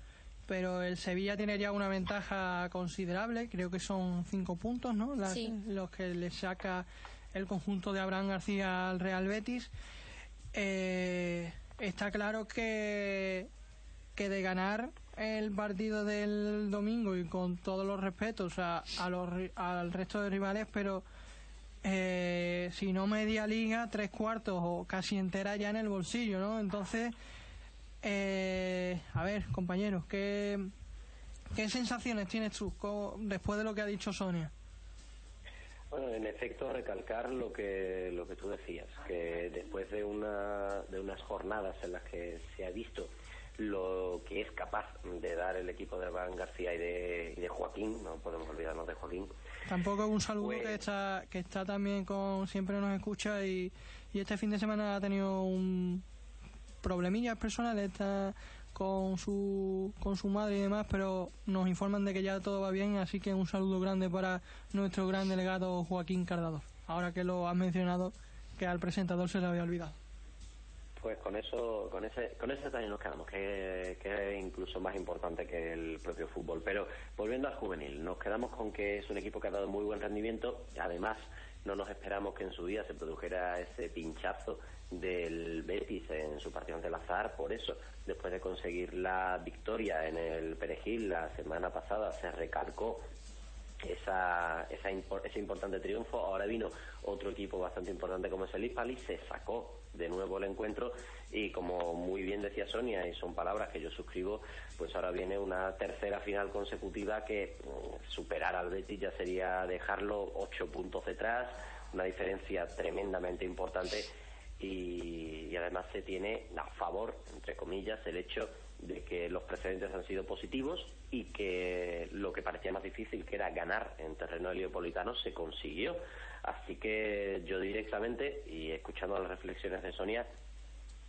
pero el Sevilla tiene ya una ventaja considerable, creo que son cinco puntos, ¿no? Las- Sí. Los que le saca el conjunto de Abraham García al Real Betis. Eh, está claro que, que de ganar el partido del domingo y con todos los respetos a, a los, al resto de rivales, pero eh, si no media liga, tres cuartos o casi entera ya en el bolsillo, ¿no? Entonces, eh, a ver, compañeros, ¿qué, ¿qué sensaciones tienes tú después de lo que ha dicho Sonia? Bueno, en efecto, recalcar lo que lo que tú decías, que después de una de unas jornadas en las que se ha visto lo que es capaz de dar el equipo de Van García y de, y de Joaquín, no podemos olvidarnos de Joaquín, Tampoco un saludo Pues- que está que está también con siempre nos escucha y, y este fin de semana ha tenido un problemillas personales está con su con su madre y demás, pero nos informan de que ya todo va bien, así que un saludo grande para nuestro gran delegado Joaquín Cardador. Ahora que lo has mencionado, que al presentador se le había olvidado. Pues con eso, con ese, con ese también nos quedamos, que, que es incluso más importante que el propio fútbol. Pero volviendo al juvenil, nos quedamos con que es un equipo que ha dado muy buen rendimiento. Además, no nos esperamos que en su día se produjera ese pinchazo del Betis en su partido ante el Azar. Por eso, después de conseguir la victoria en el Perejil la semana pasada, se recalcó esa, esa ese importante triunfo. Ahora vino otro equipo bastante importante como es el Hispali, se sacó de nuevo el encuentro y como muy bien decía Sonia, y son palabras que yo suscribo, pues ahora viene una tercera final consecutiva que mm, superar al Betis ya sería dejarlo ocho puntos detrás, una diferencia tremendamente importante y, además se tiene a favor, entre comillas, el hecho de que los precedentes han sido positivos y que lo que parecía más difícil, que era ganar en terreno heliopolitano, se consiguió. Así que yo directamente, y escuchando las reflexiones de Sonia,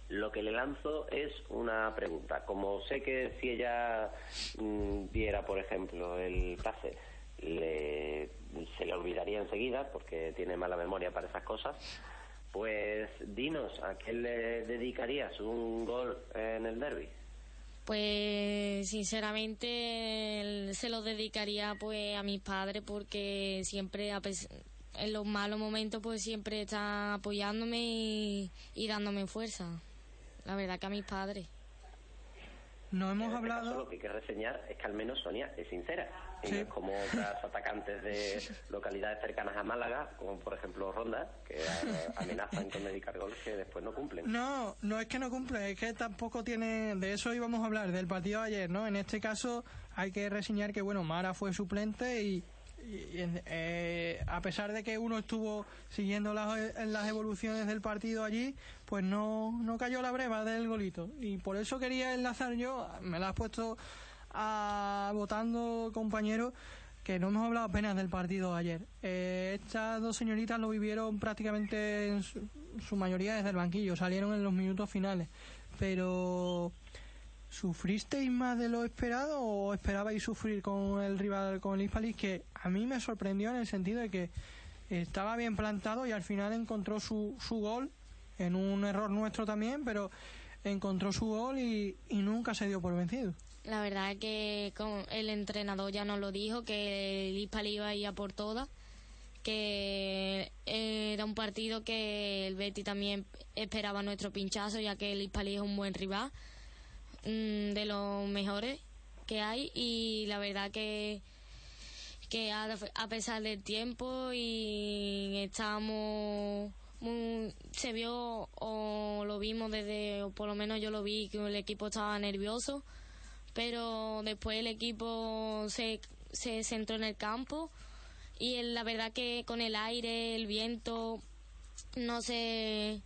lo que le lanzo es una pregunta. Como sé que si ella mm, diera, por ejemplo, el pase, le- se le olvidaría enseguida, porque tiene mala memoria para esas cosas, pues dinos, ¿a qué le dedicarías un gol en el derby? Pues sinceramente se lo dedicaría pues a mis padres porque siempre a en los malos momentos pues siempre están apoyándome y, y dándome fuerza. La verdad que a mis padres. No hemos este caso, hablado. lo que hay que reseñar es que al menos Sonia es sincera. Sí. como otras atacantes de localidades cercanas a Málaga, como por ejemplo Ronda, que amenazan con dedicar goles que después no cumplen. No, no es que no cumple, es que tampoco tiene. De eso íbamos a hablar, del partido de ayer, ¿no? En este caso hay que reseñar que, bueno, Mara fue suplente y. y, eh, a pesar de que uno estuvo siguiendo las, las evoluciones del partido allí, pues no, no cayó la breva del golito. Y por eso quería enlazar yo, me la has puesto a, votando, compañero, que no hemos hablado apenas del partido de ayer. Eh, estas dos señoritas lo vivieron prácticamente en su, mayoría desde el banquillo, salieron en los minutos finales. Pero, ¿sufristeis más de lo esperado o esperabais sufrir con el rival, con el Hispalis? Que a mí me sorprendió en el sentido de que estaba bien plantado y al final encontró su, su gol, en un error nuestro también, pero encontró su gol y nunca se dio por vencido. La verdad que como el entrenador ya nos lo dijo, que el Hispal iba a ir a por todas, que era un partido que el Betty también esperaba nuestro pinchazo, ya que el Hispal es un buen rival, mm, de los mejores que hay, y la verdad que que a, pesar del tiempo y estábamos muy- se vio o lo vimos desde o por lo menos yo lo vi que el equipo estaba nervioso pero después el equipo se, se centró en el campo y la verdad que con el aire el viento no se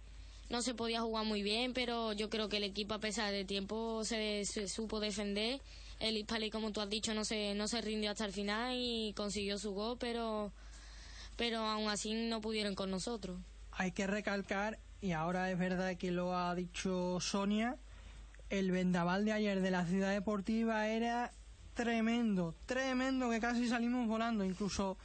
no se podía jugar muy bien pero yo creo que el equipo a pesar del tiempo se, supo defender. El Hispali como tú has dicho no se no se rindió hasta el final y consiguió su gol pero pero aún así no pudieron con nosotros. Hay que recalcar, y ahora es verdad que lo ha dicho Sonia, el vendaval de ayer de la ciudad deportiva era tremendo, tremendo, que casi salimos volando, incluso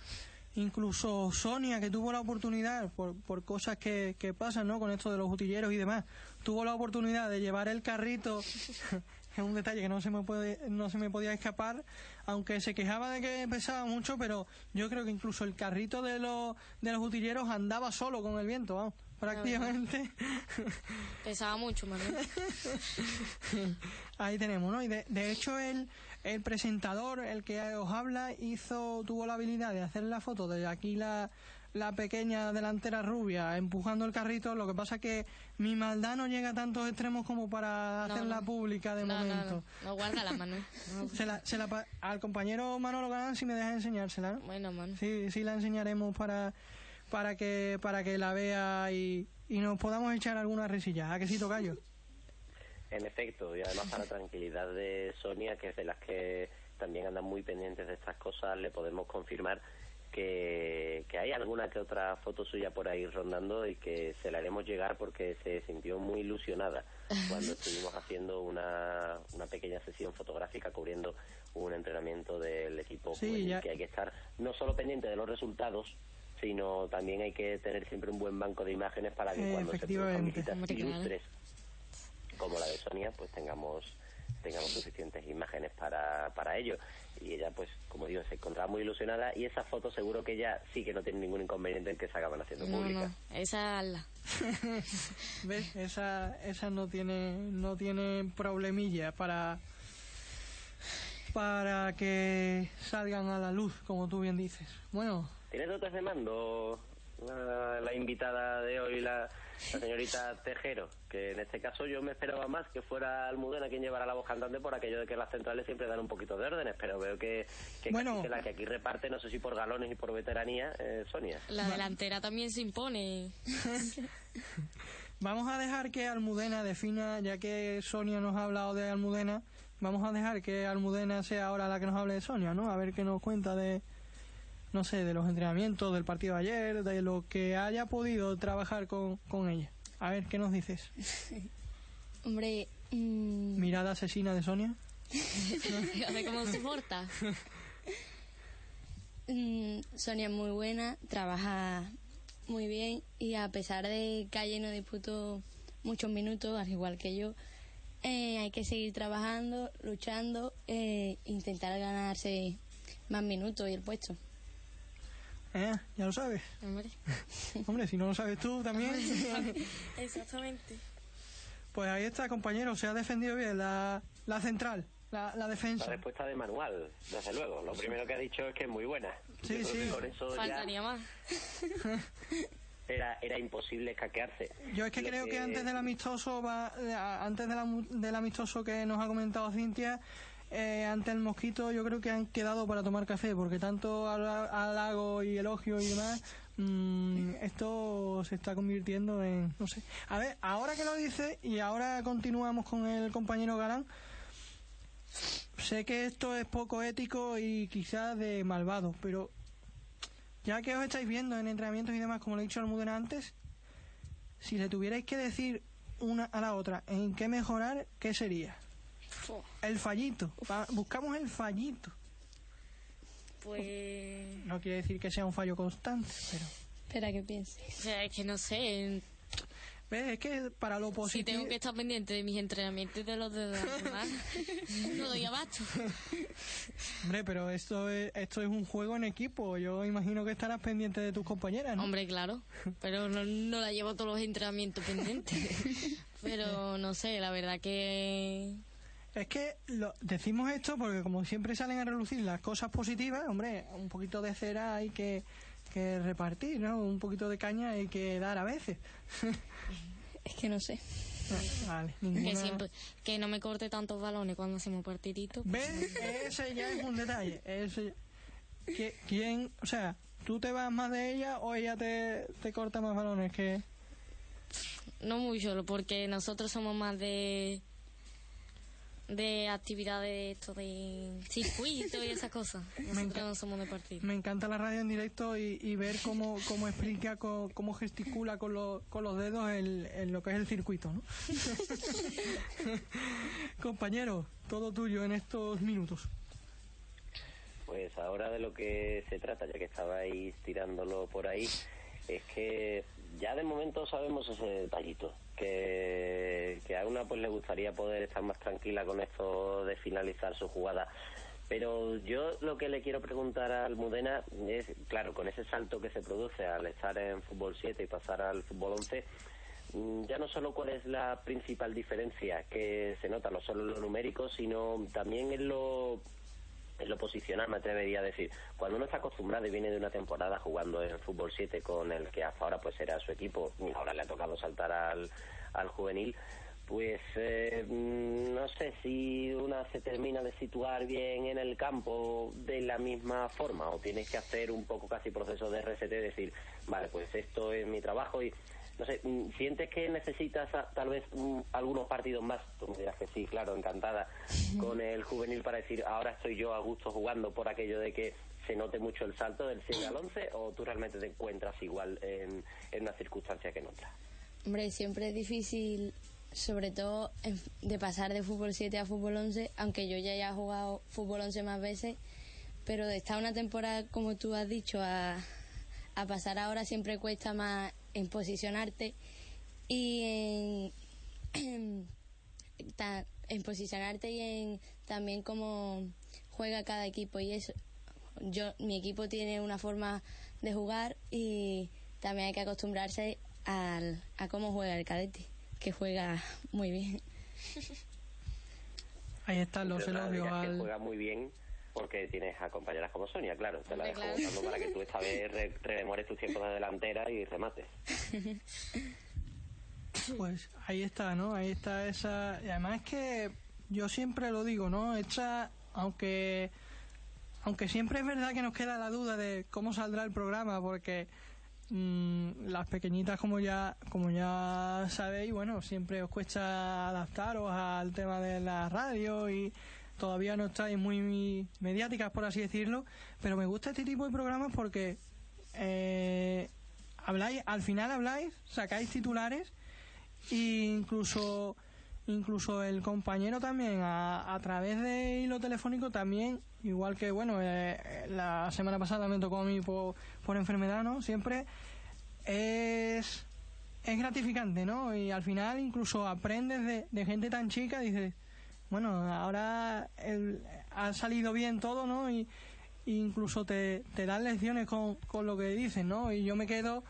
incluso Sonia, que tuvo la oportunidad, por, por cosas que, que pasan, ¿no? Con esto de los utilleros y demás, tuvo la oportunidad de llevar el carrito, es un detalle que no se me puede, no se me podía escapar, aunque se quejaba de que pesaba mucho, pero yo creo que incluso el carrito de los, de los utilleros andaba solo con el viento, vamos, prácticamente. pesaba mucho Manuel Ahí tenemos, ¿no? Y de, de hecho el, el presentador, el que os habla, hizo, tuvo la habilidad de hacer la foto de aquí la, la pequeña delantera rubia empujando el carrito. Lo que pasa que mi maldad no llega a tantos extremos como para No, hacerla no. pública de no, momento. no, no, guárdala Manuel No. Se la, se la al compañero Manolo Galán si me deja enseñársela, ¿no? bueno Manuel Sí, sí la enseñaremos para, para que para que la vea y, y nos podamos echar alguna risilla. ¿A que sí, Tocayo? En efecto, y además para tranquilidad de Sonia, que es de las que también andan muy pendientes de estas cosas, le podemos confirmar que, que hay alguna que otra foto suya por ahí rondando y que se la haremos llegar porque se sintió muy ilusionada cuando estuvimos haciendo una, una pequeña sesión fotográfica cubriendo un entrenamiento del equipo Sí, juvenil, ya- que hay que estar no solo pendiente de los resultados, sino también hay que tener siempre un buen banco de imágenes para que Eh, cuando se produzcan visitas ilustres como la de Sonia, pues tengamos tengamos suficientes imágenes para, para ello. Y ella, pues, como digo, se encontraba muy ilusionada y esa foto seguro que ella sí que no tiene ningún inconveniente en que se acaban haciendo No, públicas. no, esa la. ¿Ves? Esa, esa no tiene, no tiene problemilla para para que salgan a la luz, como tú bien dices. Bueno, ¿Tienes dotes de mando la, la invitada de hoy, la, la señorita Tejero? Que en este caso yo me esperaba más que fuera Almudena quien llevara la voz cantante por aquello de que las centrales siempre dan un poquito de órdenes, pero veo que, que, Bueno. que la que aquí reparte, no sé si por galones y por veteranía, eh, Sonia. La delantera también se impone. vamos a dejar que Almudena defina, ya que Sonia nos ha hablado de Almudena, vamos a dejar que Almudena sea ahora la que nos hable de Sonia, ¿no? A ver qué nos cuenta de, no sé, de los entrenamientos, del partido de ayer, de lo que haya podido trabajar con, con ella. A ver, ¿qué nos dices? Hombre, mm, Mirada asesina de Sonia. Fíjate cómo se porta. mm, Sonia es muy buena, trabaja muy bien y a pesar de que ayer no disputó muchos minutos, al igual que yo, eh, hay que seguir trabajando, luchando, eh, intentar ganarse más minutos y el puesto. Eh, ya lo sabes. Hombre. Hombre, si no lo sabes tú también. Exactamente. Pues ahí está, compañero. Se ha defendido bien la, la central, la, la La defensa. respuesta de manual, desde luego. Lo primero que ha dicho es que es muy buena. Sí, sí. que Con eso ya Faltaría más. era, era imposible escaquearse. Yo es que Lo creo que antes del amistoso, va, antes de la del amistoso que nos ha comentado Cintia, eh, ante el mosquito, yo creo que han quedado para tomar café, porque tanto hal- halago y elogio y demás, mm, esto se está convirtiendo en, no sé. A ver, ahora que lo dice y ahora continuamos con el compañero Galán, sé que esto es poco ético y quizás de malvado, pero ya que os estáis viendo en entrenamientos y demás, como le he dicho a Almudena antes, si le tuvierais que decir una a la otra en qué mejorar, ¿qué sería? El fallito. Buscamos el fallito. Pues. No quiere decir que sea un fallo constante, pero... Espera que piense. O sea, es que no sé. ¿Ves? Es que para lo Si positivo... tengo que estar pendiente de mis entrenamientos y de los de los demás, no doy abasto. Hombre, pero esto es, esto es un juego en equipo. Yo imagino que estarás pendiente de tus compañeras, ¿no? Hombre, claro. Pero no, no la llevo todos los entrenamientos pendientes. Pero no sé, la verdad que. Es que lo, decimos esto porque como siempre salen a relucir las cosas positivas, hombre, un poquito de cera hay que, que repartir, ¿no? Un poquito de caña hay que dar a veces. Es que no sé. vale, Que ninguna... siempre. Que no me corte tantos balones cuando hacemos partiditos. ¿Ves? Ese ya es un detalle. Ese... que- ¿Quién, o sea, tú te vas más de ella o ella te, te corta más balones que... No mucho, porque nosotros somos más de de actividades de esto de circuito y esas cosas. Nosotros encanta. no somos de partido. Me encanta la radio en directo y, y ver cómo, cómo explica, co- cómo, gesticula con, los con los dedos el, el- lo que es el circuito, ¿no? Compañero, todo tuyo en estos minutos. Pues ahora de lo que se trata, ya que estabais tirándolo por ahí, es que ya de momento sabemos ese detallito, que, que a una pues le gustaría poder estar más tranquila con esto de finalizar su jugada. Pero yo lo que le quiero preguntar a Almudena es, claro, con ese salto que se produce al estar en fútbol 7 y pasar al fútbol 11, mm, ya no solo cuál es la principal diferencia que se nota, no solo en lo numérico, sino también en lo en lo posicional me atrevería a decir. Cuando uno está acostumbrado y viene de una temporada jugando en fútbol 7 con el que hasta ahora pues era su equipo y ahora le ha tocado saltar al, al juvenil, pues eh, no sé si una se termina de situar bien en el campo de la misma forma o tienes que hacer un poco casi proceso de RST y decir, vale, pues esto es mi trabajo y no sé, mm, ¿sientes que necesitas a- tal vez mm, algunos partidos más? Tú me dirás que sí, claro, encantada, con el juvenil para decir, ahora estoy yo a gusto jugando por aquello de que se note mucho el salto del 7 al 11 o tú realmente te encuentras igual en, en una circunstancia que en otra? Hombre, siempre es difícil, sobre todo de pasar de fútbol 7 a fútbol 11, aunque yo ya haya jugado fútbol 11 más veces, pero de estar una temporada, como tú has dicho, a, a pasar ahora siempre cuesta más en posicionarte y en, en posicionarte y en también cómo juega cada equipo y eso. Yo, mi equipo tiene una forma de jugar y también hay que acostumbrarse al, a cómo juega el cadete, que juega muy bien. Ahí están los elogios dirás que al... juega muy bien porque tienes a compañeras como Sonia, claro. Te la dejo claro. votando para que tú esta vez re- rememores tus tiempos de delantera y remates. Pues ahí está, ¿no? Ahí está esa... Y además es que yo siempre lo digo, ¿no? Esta, aunque... Aunque siempre es verdad que nos queda la duda de cómo saldrá el programa, porque mm, las pequeñitas, como ya, como ya sabéis, bueno, siempre os cuesta adaptaros al tema de la radio y todavía no estáis muy mediáticas, por así decirlo, pero me gusta este tipo de programas porque eh, habláis, al final habláis, sacáis titulares e incluso incluso el compañero también a, través de hilo telefónico también igual que bueno eh, la semana pasada me tocó a mí por, por enfermedad no siempre es es gratificante no y al final incluso aprendes de, de gente tan chica dices bueno ahora el- ha salido bien todo no y incluso te, te dan lecciones con, con lo que dicen no y yo me quedo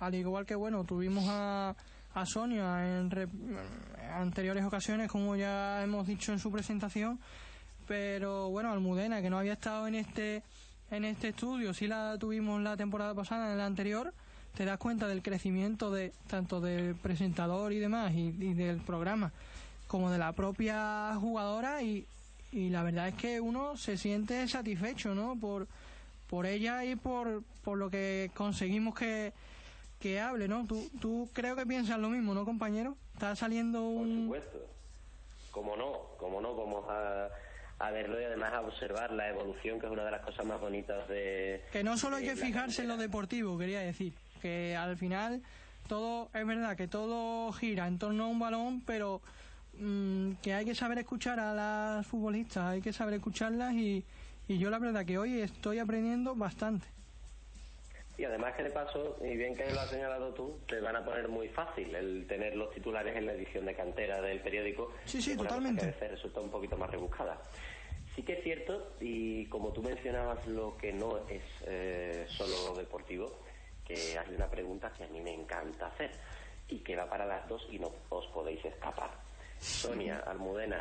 al igual que bueno tuvimos a, a Sonia en re- anteriores ocasiones como ya hemos dicho en su presentación pero bueno Almudena que no había estado en este en este estudio sí la tuvimos la temporada pasada en la anterior te das cuenta del crecimiento de tanto del presentador y demás y del programa como de la propia jugadora y, y la verdad es que uno se siente satisfecho no por por ella y por, por lo que conseguimos que, que hable, ¿no? Tú, tú creo que piensas lo mismo, ¿no, compañero? Está saliendo Por un... supuesto. Como no, como no, vamos a, a verlo y además a observar la evolución, que es una de las cosas más bonitas de... Que no solo hay que fijarse en lo deportivo, quería decir. Que al final todo, es verdad que todo gira en torno a un balón, pero mm, que hay que saber escuchar a las futbolistas, hay que saber escucharlas y, y yo la verdad que hoy estoy aprendiendo bastante. Y además que de paso, y bien que lo has señalado tú, te van a poner muy fácil el tener los titulares en la edición de cantera del periódico. Sí, sí, totalmente. que a veces resulta un poquito más rebuscada. Sí que es cierto, y como tú mencionabas lo que no es eh, solo deportivo, que hay una pregunta que a mí me encanta hacer y que va para las dos y no os podéis escapar. Sonia, Almudena,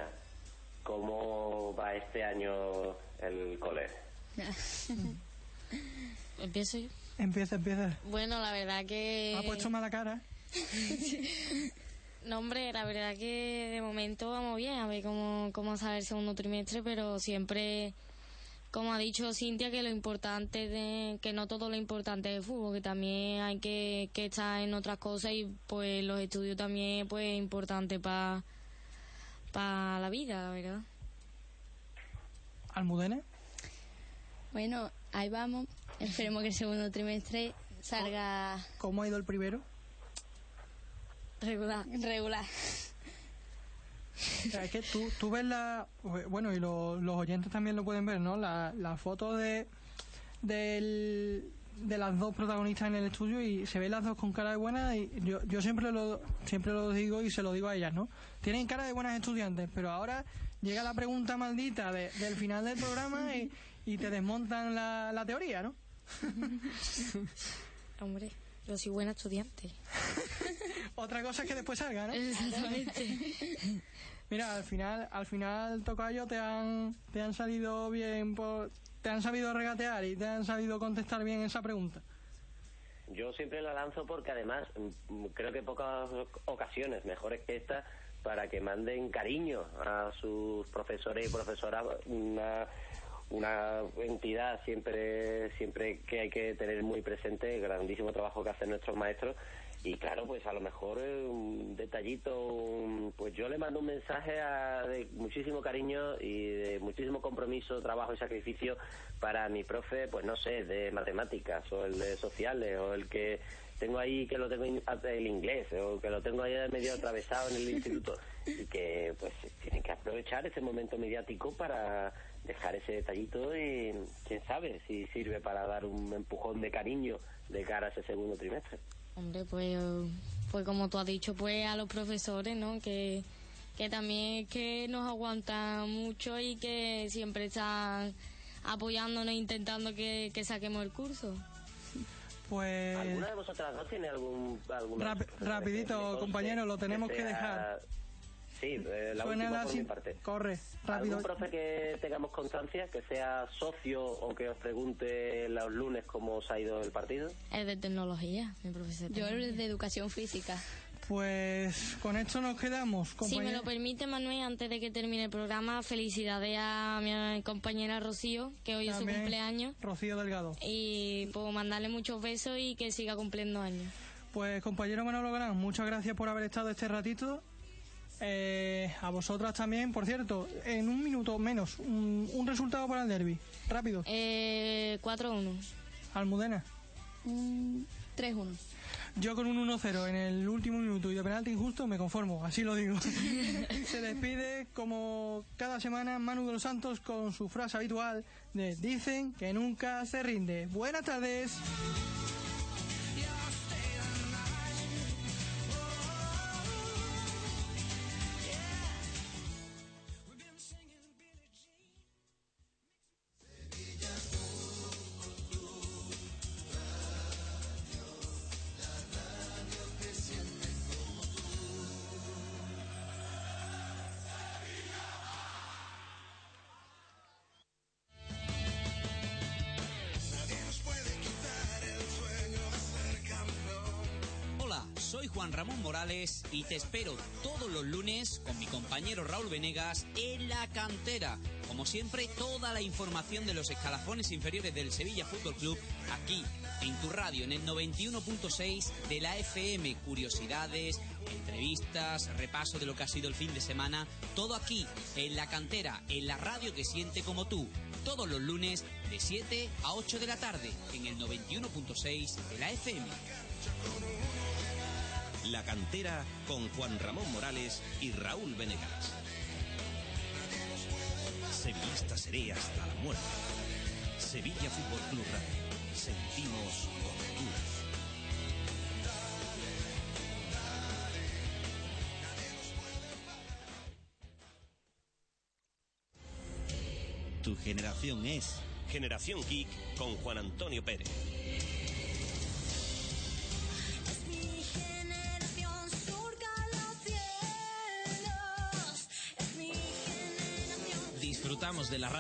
¿cómo va este año el cole? Empiezo yo. Empieza, empieza. Bueno, la verdad que... Ha puesto mala cara. No, hombre, la verdad que de momento vamos bien, a ver cómo, cómo sale el segundo trimestre, pero siempre, como ha dicho Cintia, que lo importante, de, que no todo lo importante es el fútbol, que también hay que, que estar en otras cosas y pues los estudios también pues es importante para pa la vida, la verdad. Almudena. Bueno, ahí vamos. Esperemos que el segundo trimestre salga ¿Cómo ha ido el primero? Regular. regular. O sea, es que tú, tú ves la... Bueno, y lo- los oyentes también lo pueden ver, ¿no? La, la foto de, del- de las dos protagonistas en el estudio y se ven las dos con cara de buenas y yo, yo siempre lo siempre lo digo y se lo digo a ellas, ¿no? Tienen cara de buenas estudiantes, pero ahora llega la pregunta maldita de- del final del programa y, y te desmontan la, la teoría, ¿no? Hombre, yo soy buena estudiante. Otra cosa es que después salga, ¿no? Exactamente. Mira, al final, al final, Tocayo, te han, te han salido bien, por, te han sabido regatear y te han sabido contestar bien esa pregunta. Yo siempre la lanzo porque además mm, creo que pocas ocasiones mejores que esta para que manden cariño a sus profesores y profesoras una, una entidad siempre siempre que hay que tener muy presente el grandísimo trabajo que hacen nuestros maestros y claro pues a lo mejor eh, un detallito un- pues yo le mando un mensaje a- de muchísimo cariño y de muchísimo compromiso trabajo y sacrificio para mi profe pues no sé de matemáticas o el de sociales o el que tengo ahí que lo tengo in- el inglés o que lo tengo ahí medio atravesado en el instituto y que pues tienen que aprovechar ese momento mediático para dejar ese detallito y quién sabe si sirve para dar un empujón de cariño de cara a ese segundo trimestre. Hombre, pues, pues como tú has dicho, pues a los profesores, ¿no? Que, que también es que nos aguantan mucho y que siempre están apoyándonos e intentando que, que saquemos el curso. Pues ¿Alguna de vosotras dos tiene algún... Rap- rapidito, compañero, lo tenemos que sea- dejar. Sí, eh, la suena última la por sin- mi parte. Corre, rápido. ¿Algún profe que tengamos constancia, que sea socio o que os pregunte los lunes cómo os ha ido el partido? Es de tecnología, mi profesor. Yo el de educación física. Pues con esto nos quedamos, Si me lo permite, Manuel, antes de que termine el programa, felicidades a mi compañera Rocío, que hoy es su También, cumpleaños. Rocío Delgado. Y puedo mandarle muchos besos y que siga cumpliendo años. Pues compañero Manolo Gran, muchas gracias por haber estado este ratito. Eh, a vosotras también, por cierto, en un minuto menos, un, un resultado para el derby. Rápido. Eh, 4-1. Almudena. Un 3-1. Yo con un 1-0 en el último minuto y de penalti injusto me conformo, así lo digo. Se despide como cada semana Manu de los Santos con su frase habitual de dicen que nunca se rinde. Buenas tardes. Y te espero todos los lunes con mi compañero Raúl Venegas en la cantera. Como siempre, toda la información de los escalafones inferiores del Sevilla Fútbol Club aquí en tu radio en el 91.6 de la FM. Curiosidades, entrevistas, repaso de lo que ha sido el fin de semana. Todo aquí en la cantera, en la radio que siente como tú. Todos los lunes de 7 a 8 de la tarde en el 91.6 de la FM. La cantera con Juan Ramón Morales y Raúl Venegas. Sevillista seré hasta la muerte. Sevilla Fútbol Club Radio. Sentimos como. Tu generación es Generación Geek con Juan Antonio Pérez. De la radio.